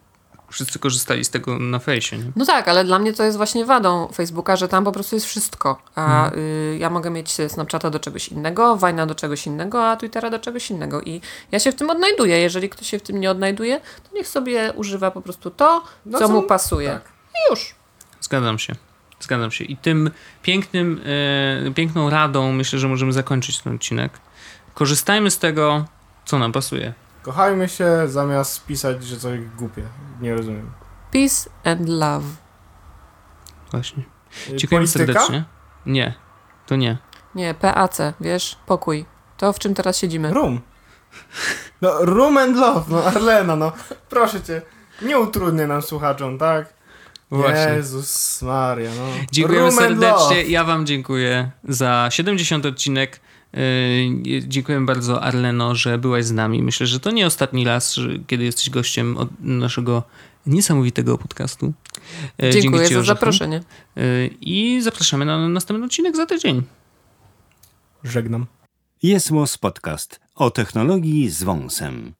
wszyscy korzystali z tego na Face'ie, nie? No tak, ale dla mnie to jest właśnie wadą Facebooka, że tam po prostu jest wszystko. A y, ja mogę mieć Snapchata do czegoś innego, Vine'a do czegoś innego, a Twittera do czegoś innego. I ja się w tym odnajduję. Jeżeli ktoś się w tym nie odnajduje, to niech sobie używa po prostu to, No co co- mu pasuje. tak. I już. Zgadzam się. Zgadzam się. I tym pięknym, e, piękną radą myślę, że możemy zakończyć ten odcinek. Korzystajmy z tego, co nam pasuje. Kochajmy się zamiast pisać, że coś głupie. Nie rozumiem. Peace and love. Właśnie. Dziękujemy serdecznie. Nie, to nie. Nie, PAC, wiesz, pokój. To, w czym teraz siedzimy. Room. No, room and love, no Arlena, no. Proszę cię, nie utrudniaj nam słuchaczom, tak? Właśnie. Jezus Maria, no. Dziękujemy Room serdecznie. Ja Wam dziękuję za 70 odcinek. Yy, Dziękuję bardzo, Arleno, że byłaś z nami. Myślę, że to nie ostatni raz, kiedy jesteś gościem od naszego niesamowitego podcastu. Yy, dzięki Dziękuję za zaproszenie. Yy, I zapraszamy na następny odcinek za tydzień. Żegnam. Jest Podcast o technologii z wąsem.